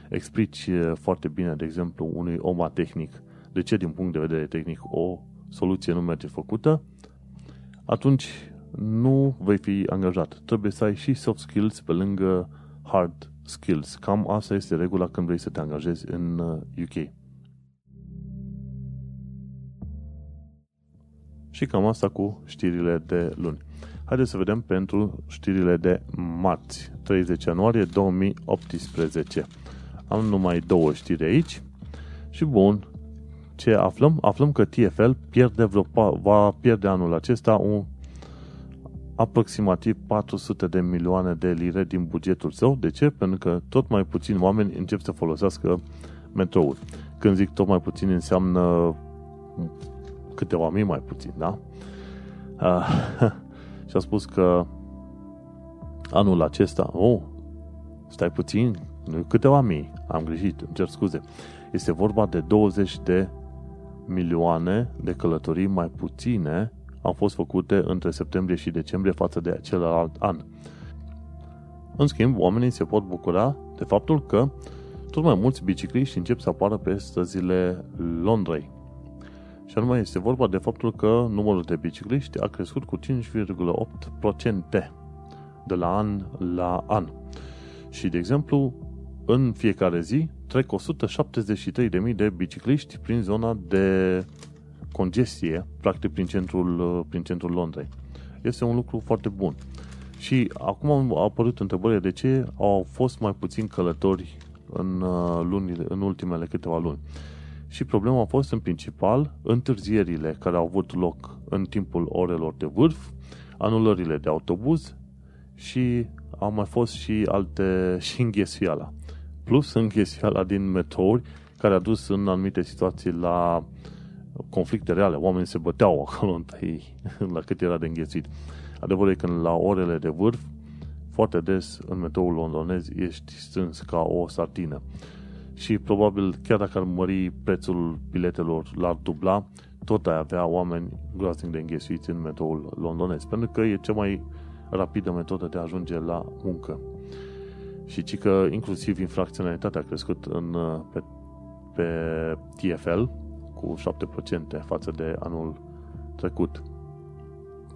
explici foarte bine, de exemplu, unui om tehnic de ce din punct de vedere tehnic o soluție nu merge făcută, atunci nu vei fi angajat. Trebuie să ai și soft skills pe lângă hard skills. Cam asta este regula când vrei să te angajezi în UK. Uh, și cam asta cu știrile de luni. Haideți să vedem pentru știrile de marți, 30 ianuarie 2018. Am numai două știri aici. Și bun, ce aflăm? Aflăm că TFL pierde vreo, va pierde anul acesta un aproximativ 400 de milioane de lire din bugetul său. De ce? Pentru că tot mai puțini oameni încep să folosească metroul. Când zic tot mai puțin înseamnă câteva mii mai puțin, da? Uh, și a spus că anul acesta, oh, stai puțin, nu câteva mii, am greșit, îmi cer scuze. Este vorba de 20 de milioane de călătorii mai puține au fost făcute între septembrie și decembrie față de celălalt an. În schimb, oamenii se pot bucura de faptul că tot mai mulți bicicliști încep să apară pe străzile Londrei. Și anume este vorba de faptul că numărul de bicicliști a crescut cu 5,8% de la an la an. Și, de exemplu, în fiecare zi trec 173.000 de bicicliști prin zona de congestie, practic prin centrul, prin centrul Londrei. Este un lucru foarte bun. Și acum au apărut întrebările de ce au fost mai puțini călători în, uh, lunile, în ultimele câteva luni. Și problema a fost în principal întârzierile care au avut loc în timpul orelor de vârf, anulările de autobuz și au mai fost și alte și înghesuiala. Plus înghesuiala din metrouri care a dus în anumite situații la conflicte reale. Oamenii se băteau acolo întâi la cât era de înghețit. Adevărul e că la orele de vârf, foarte des în metroul londonez ești strâns ca o sartină. Și probabil chiar dacă ar mări prețul biletelor, l-ar dubla, tot ai avea oameni groaznic de înghesuiți în metroul londonez. Pentru că e cea mai rapidă metodă de a ajunge la muncă. Și ci că inclusiv infracționalitatea a crescut în, pe pe TFL cu 7% față de anul trecut.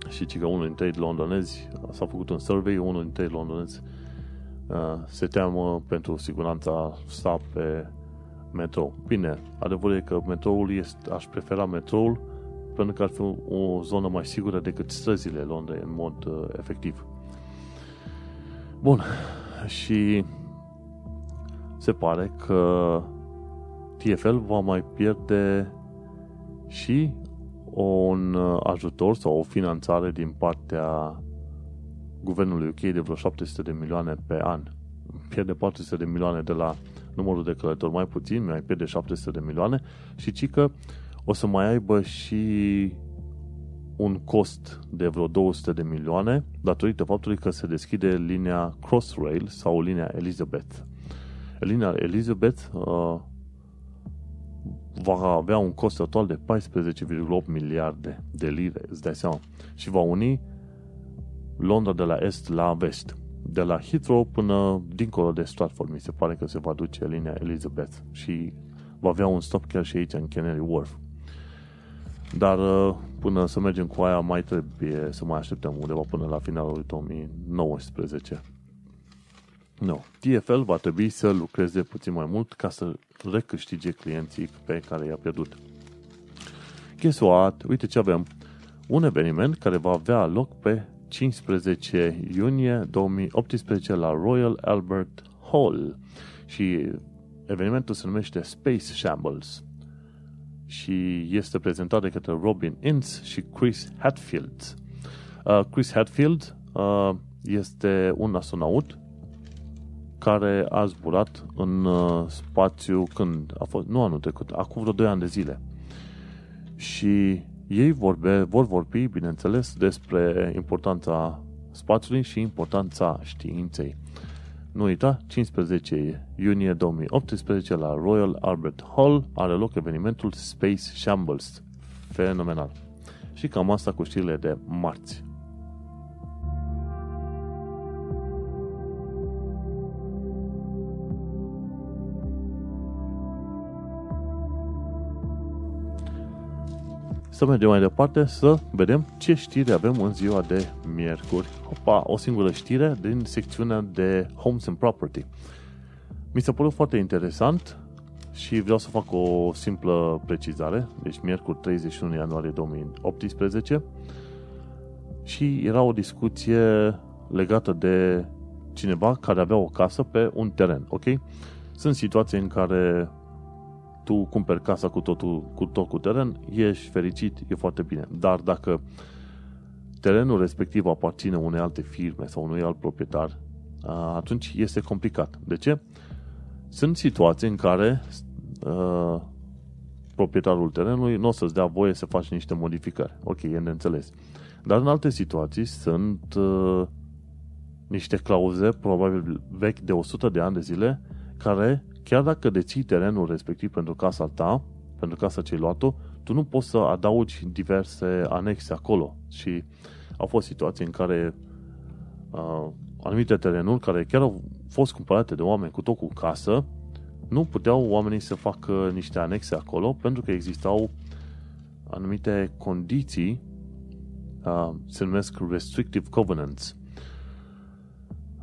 Și ci că unul dintre ei londonezi, s-a făcut un survey, unul dintre ei londonezi uh, se teamă pentru siguranța sa pe metrou. Bine, adevărul e că metroul este, aș prefera metroul pentru că ar fi o zonă mai sigură decât străzile Londrei în mod uh, efectiv. Bun, și se pare că TFL va mai pierde și un uh, ajutor sau o finanțare din partea guvernului UK de vreo 700 de milioane pe an. Pierde 400 de milioane de la numărul de călători mai puțin, mai pierde 700 de milioane și ci că o să mai aibă și un cost de vreo 200 de milioane datorită faptului că se deschide linia Crossrail sau linia Elizabeth. Linia Elizabeth uh, va avea un cost total de 14,8 miliarde de lire, îți dai seama, și va uni Londra de la est la vest. De la Heathrow până dincolo de Stratford, mi se pare că se va duce linia Elizabeth și va avea un stop chiar și aici în Canary Wharf. Dar uh, până să mergem cu aia mai trebuie să mai așteptăm undeva până la finalul 2019. Nu. TFL va trebui să lucreze puțin mai mult ca să recâștige clienții pe care i-a pierdut. Guess what? Uite ce avem. Un eveniment care va avea loc pe 15 iunie 2018 la Royal Albert Hall și evenimentul se numește Space Shambles și este prezentat de către Robin Ince și Chris Hatfield. Uh, Chris Hatfield uh, este un astronaut care a zburat în uh, spațiu când a fost, nu anul trecut, acum vreo 2 ani de zile. Și ei vorbe, vor vorbi, bineînțeles, despre importanța spațiului și importanța științei. Nu uita, 15 iunie 2018 la Royal Albert Hall are loc evenimentul Space Shambles. Fenomenal. Și cam asta cu știrile de marți. Să mergem mai departe să vedem ce știri avem în ziua de miercuri. Opa, o singură știre din secțiunea de Homes and Property. Mi s-a părut foarte interesant și vreau să fac o simplă precizare. Deci miercuri 31 ianuarie 2018 și era o discuție legată de cineva care avea o casă pe un teren, ok? Sunt situații în care tu cumperi casa cu, totul, cu tot cu teren, ești fericit, e foarte bine. Dar dacă terenul respectiv aparține unei alte firme sau unui alt proprietar, atunci este complicat. De ce? Sunt situații în care uh, proprietarul terenului nu o să-ți dea voie să faci niște modificări. Ok, e de înțeles. Dar în alte situații sunt uh, niște clauze, probabil vechi de 100 de ani de zile, care Chiar dacă deții terenul respectiv pentru casa ta, pentru casa ce ai luat-o, tu nu poți să adaugi diverse anexe acolo. Și au fost situații în care uh, anumite terenuri care chiar au fost cumpărate de oameni cu tot cu casă, nu puteau oamenii să facă niște anexe acolo pentru că existau anumite condiții, uh, se numesc restrictive covenants.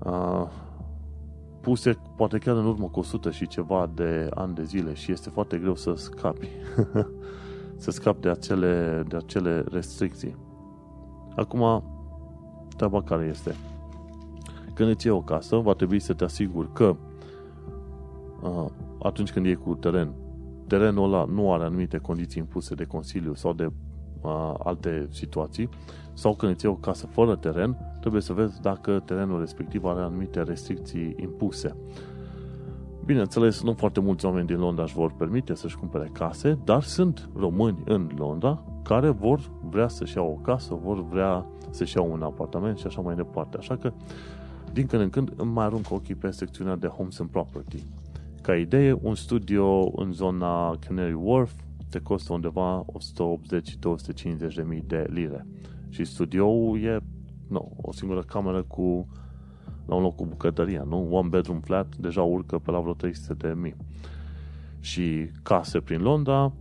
Uh, puse poate chiar în urmă cu 100 și ceva de ani de zile și este foarte greu să scapi. să scapi de acele, de acele restricții. Acum, treaba care este? Când îți iei o casă, va trebui să te asiguri că uh, atunci când iei cu teren, terenul ăla nu are anumite condiții impuse de Consiliu sau de uh, alte situații, sau când îți iei o casă fără teren, trebuie să vezi dacă terenul respectiv are anumite restricții impuse. Bineînțeles, nu foarte mulți oameni din Londra își vor permite să-și cumpere case, dar sunt români în Londra care vor vrea să-și iau o casă, vor vrea să-și iau un apartament și așa mai departe. Așa că, din când în când, îmi mai arunc ochii pe secțiunea de Homes and Property. Ca idee, un studio în zona Canary Wharf te costă undeva 180-250 de mii de lire. Și studioul e nu, o singură cameră cu la un loc cu bucătăria, nu? One bedroom flat deja urcă pe la vreo 300 de mii. și case prin Londra,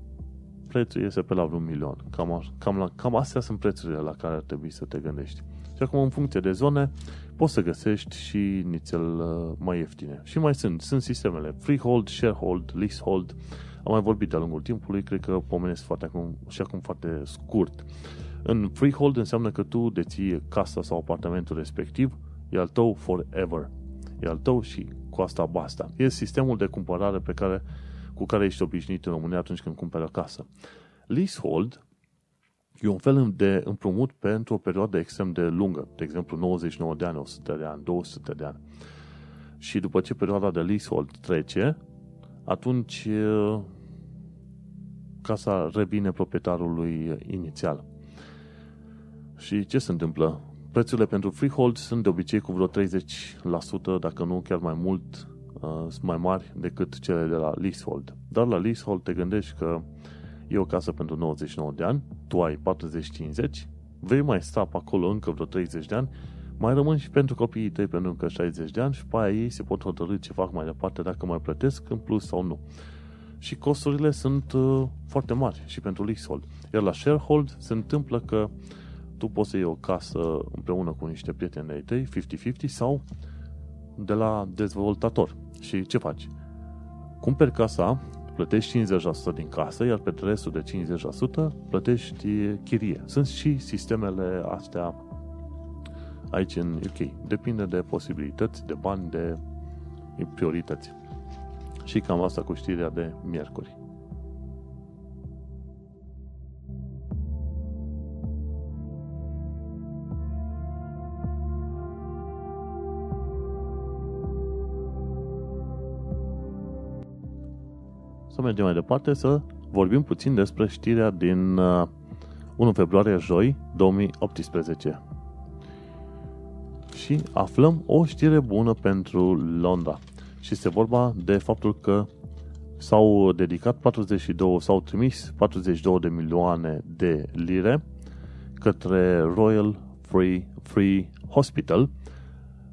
prețul este pe la un milion. Cam, cam, la, cam astea sunt prețurile la care ar trebui să te gândești. Și acum, în funcție de zone, poți să găsești și nițel uh, mai ieftine. Și mai sunt, sunt sistemele freehold, sharehold, leasehold. Am mai vorbit de-a lungul timpului, cred că pomenesc foarte acum, și acum foarte scurt. În freehold înseamnă că tu deții casa sau apartamentul respectiv, e al tău forever. E al tău și cu asta basta. E sistemul de cumpărare pe care, cu care ești obișnuit în România atunci când cumperi o casă. Leasehold e un fel de împrumut pentru o perioadă extrem de lungă, de exemplu 99 de ani, 100 de ani, 200 de ani. Și după ce perioada de leasehold trece, atunci casa revine proprietarului inițial. Și ce se întâmplă? Prețurile pentru freehold sunt de obicei cu vreo 30%, dacă nu chiar mai mult, sunt mai mari decât cele de la leasehold. Dar la leasehold te gândești că e o casă pentru 99 de ani, tu ai 40-50, vei mai sta pe acolo încă vreo 30 de ani, mai rămân și pentru copiii tăi pentru încă 60 de ani și pe aia ei se pot hotărâ ce fac mai departe dacă mai plătesc în plus sau nu. Și costurile sunt uh, foarte mari și pentru leasehold. Iar la sharehold se întâmplă că tu poți să iei o casă împreună cu niște prieteni ai tăi, 50-50, sau de la dezvoltator. Și ce faci? Cumperi casa, plătești 50% din casă, iar pe restul de 50% plătești chirie. Sunt și sistemele astea aici în UK. Depinde de posibilități, de bani, de priorități. Și cam asta cu știrea de miercuri. Să mergem mai departe să vorbim puțin despre știrea din 1 uh, februarie, joi, 2018. Și aflăm o știre bună pentru Londra. Și este vorba de faptul că s-au dedicat 42, s-au trimis 42 de milioane de lire către Royal Free, Free Hospital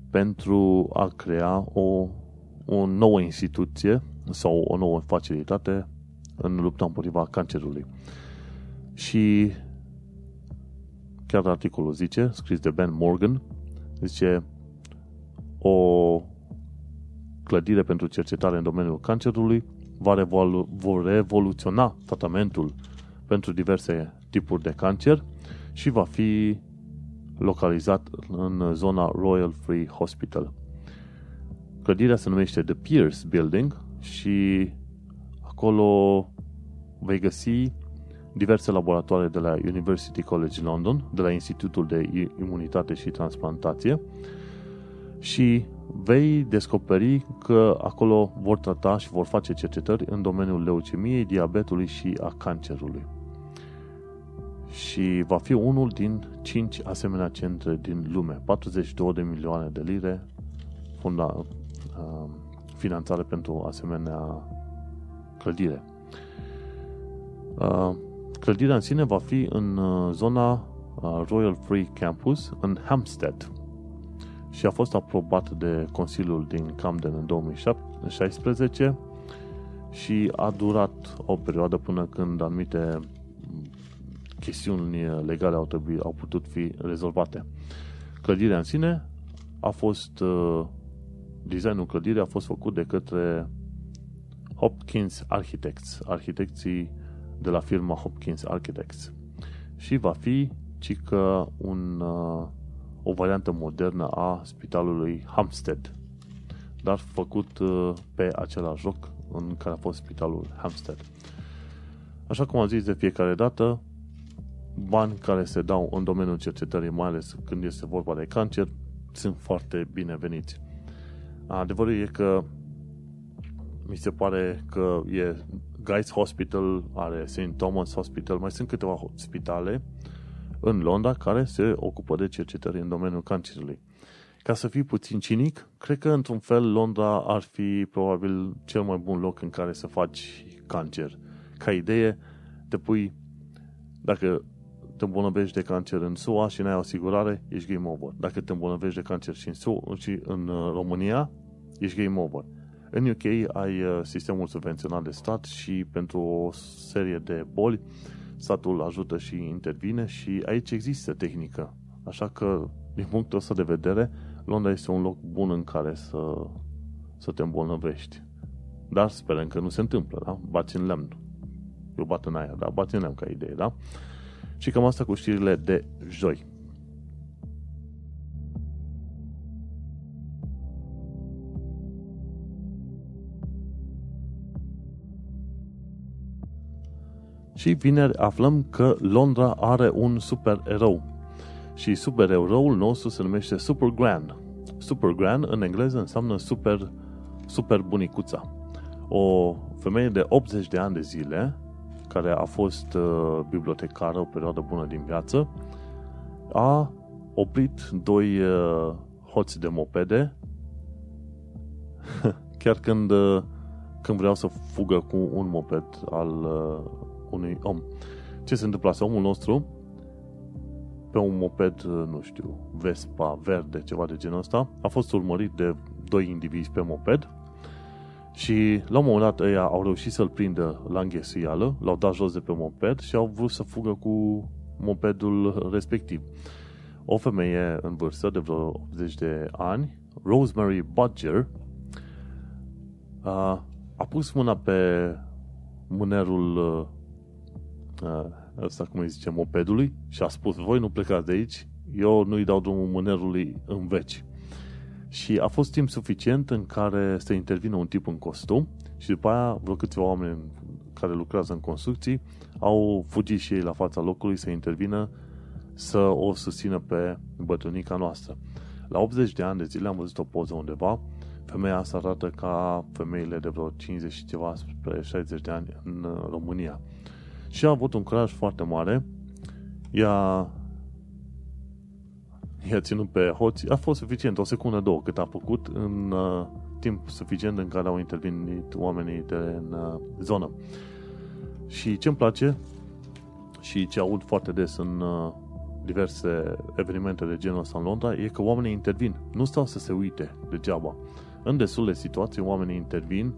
pentru a crea o, o nouă instituție sau o nouă facilitate în lupta împotriva cancerului. Și chiar articolul zice, scris de Ben Morgan, zice o clădire pentru cercetare în domeniul cancerului va revolu- vor revoluționa tratamentul pentru diverse tipuri de cancer și va fi localizat în zona Royal Free Hospital. Clădirea se numește The Pierce Building și acolo vei găsi diverse laboratoare de la University College London, de la Institutul de Imunitate și Transplantație și vei descoperi că acolo vor trata și vor face cercetări în domeniul leucemiei, diabetului și a cancerului. Și va fi unul din cinci asemenea centre din lume. 42 de milioane de lire funda, uh, finanțare pentru asemenea clădire. Uh, clădirea în sine va fi în uh, zona uh, Royal Free Campus în Hampstead și a fost aprobat de Consiliul din Camden în 2016 și a durat o perioadă până când anumite chestiuni legale au, trebuit, au putut fi rezolvate. Clădirea în sine a fost designul clădirii a fost făcut de către Hopkins Architects, arhitecții de la firma Hopkins Architects. Și va fi ci că un, uh, o variantă modernă a spitalului Hampstead, dar făcut uh, pe același loc în care a fost spitalul Hampstead. Așa cum am zis de fiecare dată, bani care se dau în domeniul cercetării, mai ales când este vorba de cancer, sunt foarte bineveniți. Adevărul e că mi se pare că e Guy's Hospital, are St. Thomas Hospital, mai sunt câteva spitale în Londra care se ocupă de cercetări în domeniul cancerului. Ca să fii puțin cinic, cred că într-un fel Londra ar fi probabil cel mai bun loc în care să faci cancer. Ca idee, te pui, dacă te îmbolnăvești de cancer în SUA și n-ai asigurare, ești game over. Dacă te îmbolnăvești de cancer și în, SUA, și în uh, România, ești game over. În UK ai uh, sistemul subvenționat de stat și pentru o serie de boli statul ajută și intervine și aici există tehnică. Așa că, din punctul ăsta de vedere, Londra este un loc bun în care să, să te îmbolnăvești. Dar sperăm că nu se întâmplă, da? Bați în lemn. Eu bat în aia, da? Bați în lemn ca idee, da? Și cam asta cu știrile de joi. Și vineri aflăm că Londra are un super erou. Și super eroul nostru se numește Super Grand. Super Grand în engleză înseamnă super, super bunicuța. O femeie de 80 de ani de zile, care a fost uh, bibliotecară o perioadă bună din viață, a oprit doi uh, hoți de mopede chiar când, uh, când vreau să fugă cu un moped al uh, unui om. Ce se întâmplă? Omul nostru, pe un moped, nu știu, Vespa, verde, ceva de genul ăsta, a fost urmărit de doi indivizi pe moped și la un moment dat ei au reușit să-l prindă la înghesuială, l-au dat jos de pe moped și au vrut să fugă cu mopedul respectiv. O femeie în vârstă de vreo 80 de ani, Rosemary Budger, a, a pus mâna pe mânerul ăsta, cum îi zice, mopedului și a spus, voi nu plecați de aici, eu nu-i dau drumul mânerului în veci. Și a fost timp suficient în care să intervină un tip în costum și după aia vreo câțiva oameni care lucrează în construcții au fugit și ei la fața locului să intervină să o susțină pe bătrânica noastră. La 80 de ani de zile am văzut o poză undeva, femeia asta arată ca femeile de vreo 50 și ceva spre 60 de ani în România și a avut un curaj foarte mare. Ea i-a ținut pe hoți. A fost suficient, o secundă, două, cât a făcut în uh, timp suficient în care au intervenit oamenii din uh, zonă. Și ce îmi place și ce aud foarte des în uh, diverse evenimente de genul ăsta în Londra e că oamenii intervin. Nu stau să se uite degeaba. În destul de situații oamenii intervin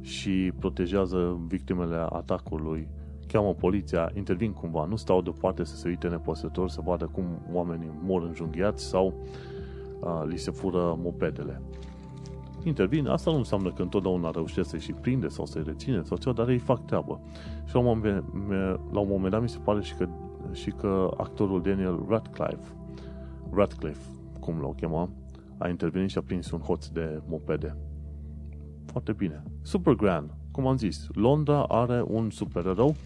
și protejează victimele atacului cheamă poliția, intervin cumva, nu stau deoparte să se uite nepăsător, să vadă cum oamenii mor înjunghiați sau uh, li se fură mopedele. Intervin, asta nu înseamnă că întotdeauna reușesc să-i și prinde sau să-i reține sau ceva, dar ei fac treabă. Și la un moment, la un moment dat mi se pare și că, și că actorul Daniel Radcliffe, Radcliffe, cum l-au chemat, a intervenit și a prins un hoț de mopede. Foarte bine. Super Grand cum am zis, Londra are un supererou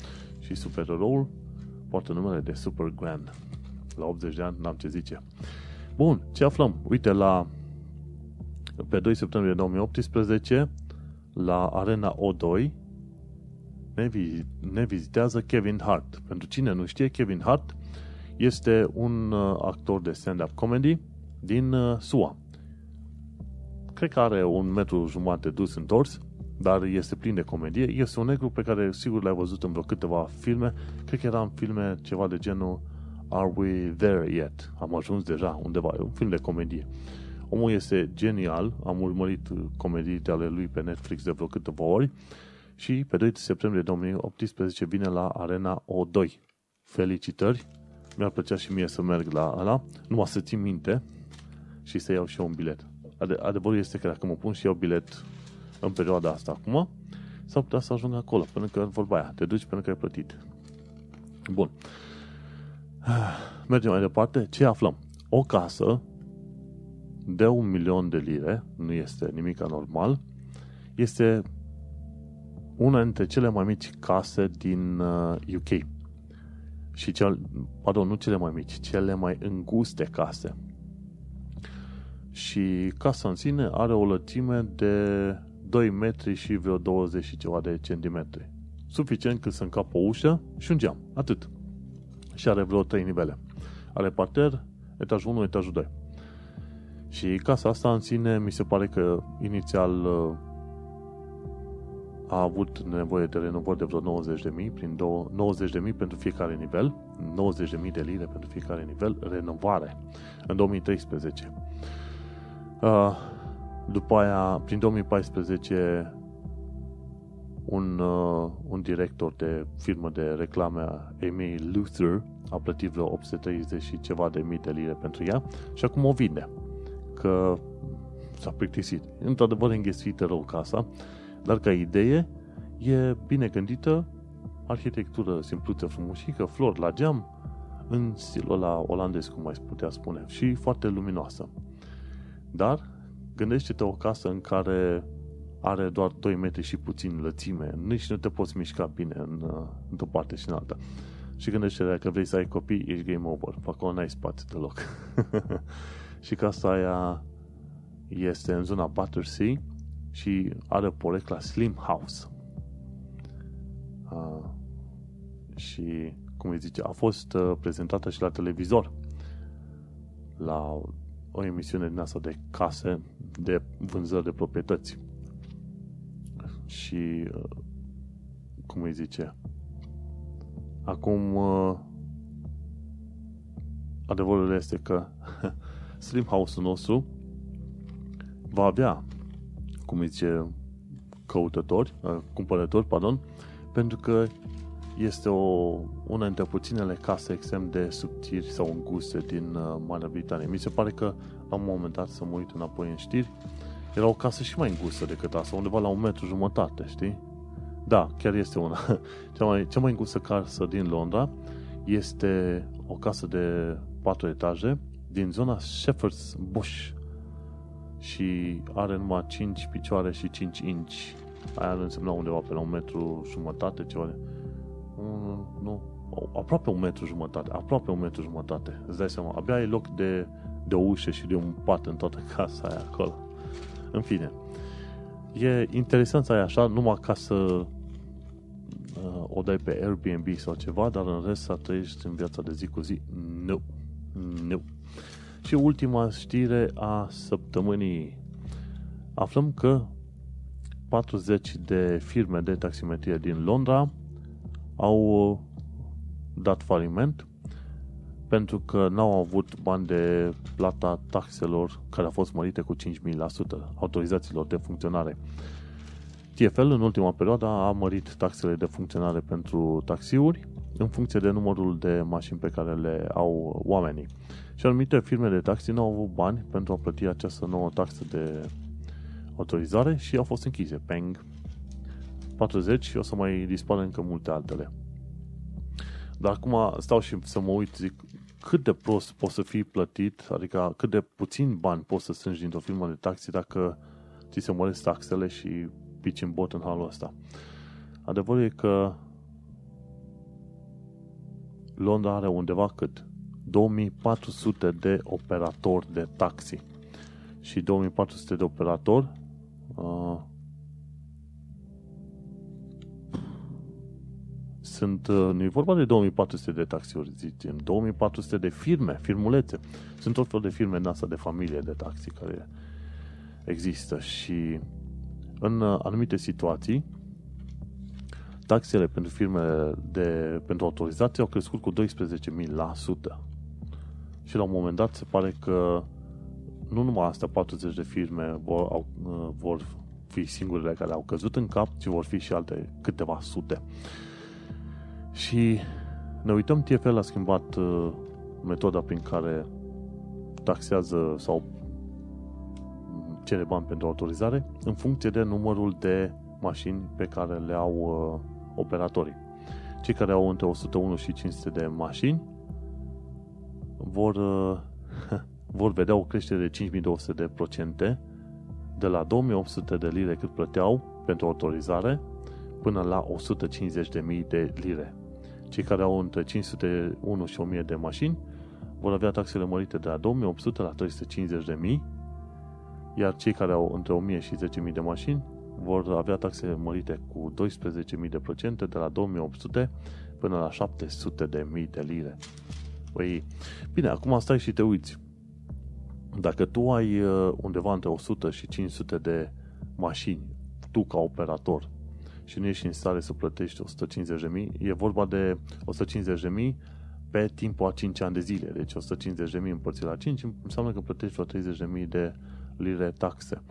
și supereroul poartă numele de Super Grand. La 80 de ani n-am ce zice. Bun, ce aflăm? Uite, la pe 2 septembrie 2018 la Arena O2 ne, ne vizitează Kevin Hart. Pentru cine nu știe, Kevin Hart este un uh, actor de stand-up comedy din uh, SUA. Cred că are un metru jumate dus întors dar este plin de comedie. Este un negru pe care sigur l-ai văzut în vreo câteva filme. Cred că era în filme ceva de genul Are We There Yet? Am ajuns deja undeva. E un film de comedie. Omul este genial. Am urmărit comedii ale lui pe Netflix de vreo câteva ori și pe 2 septembrie 2018 vine la Arena O2. Felicitări! Mi-ar plăcea și mie să merg la ăla, numai să țin minte și să iau și eu un bilet. Adevărul este că dacă mă pun și iau bilet în perioada asta acum, s-ar putea să ajungă acolo, până că vorba aia, te duci până că ai plătit. Bun. Mergem mai departe. Ce aflăm? O casă de un milion de lire, nu este nimic anormal, este una dintre cele mai mici case din UK. Uh, și cel, pardon, nu cele mai mici, cele mai înguste case. Și casa în sine are o lățime de 2 metri și vreo 20 și ceva de centimetri. Suficient cât să încapă o ușă și un geam. Atât. Și are vreo 3 nivele. Are parter, etajul 1, etajul 2. Și casa asta în sine mi se pare că inițial uh, a avut nevoie de renovări de vreo 90.000, prin 90.000 pentru fiecare nivel, 90.000 de lire pentru fiecare nivel, renovare, în 2013. Uh, După aia, prin 2014, un, uh, un director de firmă de reclame, Amy Luther, a plătit vreo 830 și ceva de mii de lire pentru ea și acum o vinde. Că s-a plictisit. Într-adevăr, înghesuită rău casa, dar ca idee e bine gândită, arhitectură simpluță, frumușică, flori la geam, în stilul la olandez, cum mai putea spune, și foarte luminoasă. Dar gândește-te o casă în care are doar 2 metri și puțin lățime, nici nu te poți mișca bine în, uh, într-o parte și în alta. Și gândește dacă vrei să ai copii, ești game over. Acolo n-ai spațiu deloc. și casa aia este în zona Battersea și are porecla Slim House. Uh, și, cum îi zice, a fost uh, prezentată și la televizor la o emisiune din asta de case de vânzări de proprietăți. Și, uh, cum îi zice, acum uh, adevărul este că Slim House-ul nostru va avea, cum îi zice, căutători, uh, cumpărători, pardon, pentru că este o, una dintre puținele case extrem de subțiri sau înguste din uh, Marea Britanie. Mi se pare că la un moment dat să mă uit înapoi în știri, era o casă și mai îngustă decât asta, undeva la un metru jumătate, știi? Da, chiar este una. Cea mai, cea mai îngustă casă din Londra este o casă de patru etaje din zona Shepherd's Bush și are numai 5 picioare și 5 inci. Aia ar însemna undeva pe la un metru jumătate, ceva de... Nu, nu, aproape un metru jumătate, aproape un metru jumătate. Îți dai seama, abia ai loc de, de o ușă și de un pat în toată casa aia acolo. În fine, e interesant să ai așa, numai ca să uh, o dai pe Airbnb sau ceva, dar în rest să trăiești în viața de zi cu zi, nu. Nu. Și ultima știre a săptămânii. Aflăm că 40 de firme de taximetrie din Londra au dat faliment pentru că n-au avut bani de plata taxelor care au fost mărite cu 5.000%, autorizațiilor de funcționare. TFL în ultima perioadă a mărit taxele de funcționare pentru taxiuri în funcție de numărul de mașini pe care le au oamenii. Și anumite firme de taxi nu au avut bani pentru a plăti această nouă taxă de autorizare și au fost închise. Peng! 40 și o să mai dispară încă multe altele. Dar acum stau și să mă uit, zic, cât de prost poți să fii plătit, adică cât de puțin bani poți să strângi dintr-o firmă de taxi dacă ți se măresc taxele și pici în bot în halul ăsta. Adevărul e că Londra are undeva cât? 2400 de operatori de taxi. Și 2400 de operatori uh, sunt, uh, nu e vorba de 2400 de taxiuri, zicem, 2400 de firme, firmulețe. Sunt tot fel de firme în asta de familie de taxi care există și în uh, anumite situații taxele pentru firme de, pentru autorizație au crescut cu 12.000%. Și la un moment dat se pare că nu numai astea 40 de firme vor, au, uh, vor fi singurele care au căzut în cap, ci vor fi și alte câteva sute. Și ne uităm, TFL a schimbat uh, metoda prin care taxează sau cere bani pentru autorizare în funcție de numărul de mașini pe care le au uh, operatorii. Cei care au între 101 și 500 de mașini vor, uh, vor vedea o creștere de 5200 de procente de la 2800 de lire cât plăteau pentru autorizare până la 150.000 de lire. Cei care au între 501 și 1000 de mașini vor avea taxele mărite de la 2800 la 350.000, iar cei care au între 1000 și 10.000 de mașini vor avea taxe mărite cu 12.000 de procente de la 2800 până la 700.000 de lire. Păi, bine, acum stai și te uiți. Dacă tu ai uh, undeva între 100 și 500 de mașini, tu ca operator, și nu ești în stare să plătești 150.000, e vorba de 150.000 pe timpul a 5 ani de zile. Deci 150.000 împărțit la 5 înseamnă că plătești vreo 30.000 de lire taxe.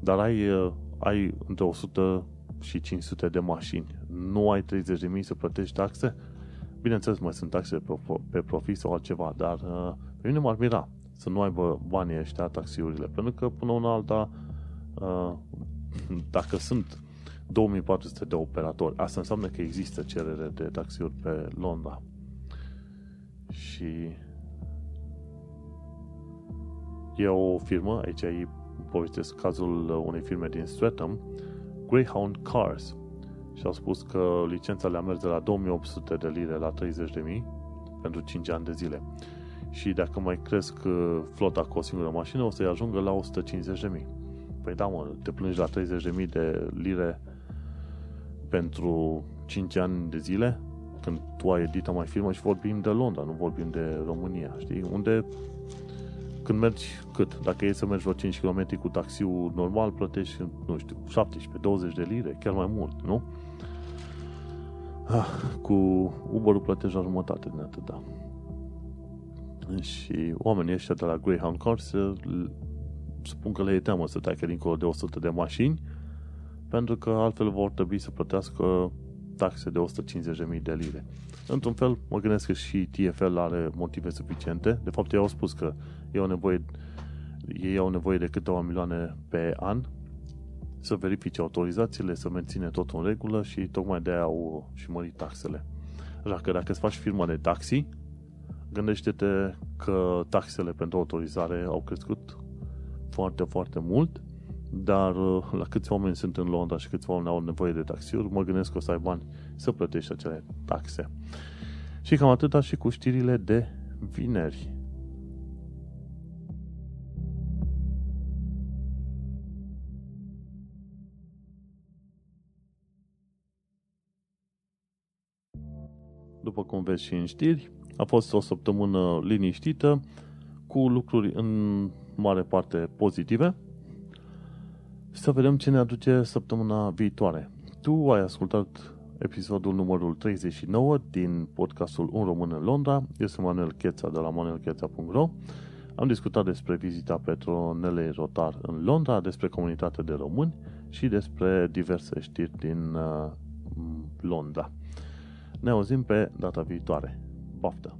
dar ai, uh, ai între 100 și 500 de mașini. Nu ai 30.000 să plătești taxe? Bineînțeles, mai sunt taxe pe, pe profit sau altceva, dar uh, pe mine m-ar mira să nu aibă banii ăștia taxiurile, pentru că până una alta uh, dacă sunt 2400 de operatori, asta înseamnă că există cerere de taxiuri pe Londra. Și e o firmă, aici îi povestesc cazul unei firme din Streatham, Greyhound Cars. Și au spus că licența le-a mers de la 2800 de lire la 30.000 pentru 5 ani de zile. Și dacă mai cresc uh, flota cu o singură mașină, o să-i ajungă la 150.000. Păi da, mă, te plângi la 30.000 de lire pentru 5 ani de zile, când tu ai edită mai firmă și vorbim de Londra, nu vorbim de România, știi? Unde când mergi cât? Dacă e să mergi vreo 5 km cu taxiul normal, plătești, nu știu, 17-20 de lire, chiar mai mult, nu? Ah, cu Uber-ul plătești la jumătate din atât, da. Și oamenii ăștia de la Greyhound Cars spun că le e teamă să treacă dincolo de 100 de mașini pentru că altfel vor trebui să plătească taxe de 150.000 de lire. Într-un fel, mă gândesc că și TFL are motive suficiente. De fapt, ei au spus că ei au nevoie, ei au nevoie de câteva milioane pe an să verifice autorizațiile, să menține totul în regulă și tocmai de aia au și mărit taxele. Așa că dacă îți faci firma de taxi, gândește-te că taxele pentru autorizare au crescut foarte, foarte mult dar uh, la câți oameni sunt în Londra și câți oameni au nevoie de taxiuri, mă gândesc că o să ai bani să plătești acele taxe. Și cam atâta și cu știrile de vineri. După cum vezi și în știri, a fost o săptămână liniștită, cu lucruri în mare parte pozitive, să vedem ce ne aduce săptămâna viitoare. Tu ai ascultat episodul numărul 39 din podcastul Un Român în Londra. Eu sunt Manuel Cheța de la manuelcheța.ro Am discutat despre vizita Petronelei Rotar în Londra, despre comunitatea de români și despre diverse știri din uh, Londra. Ne auzim pe data viitoare. Baftă!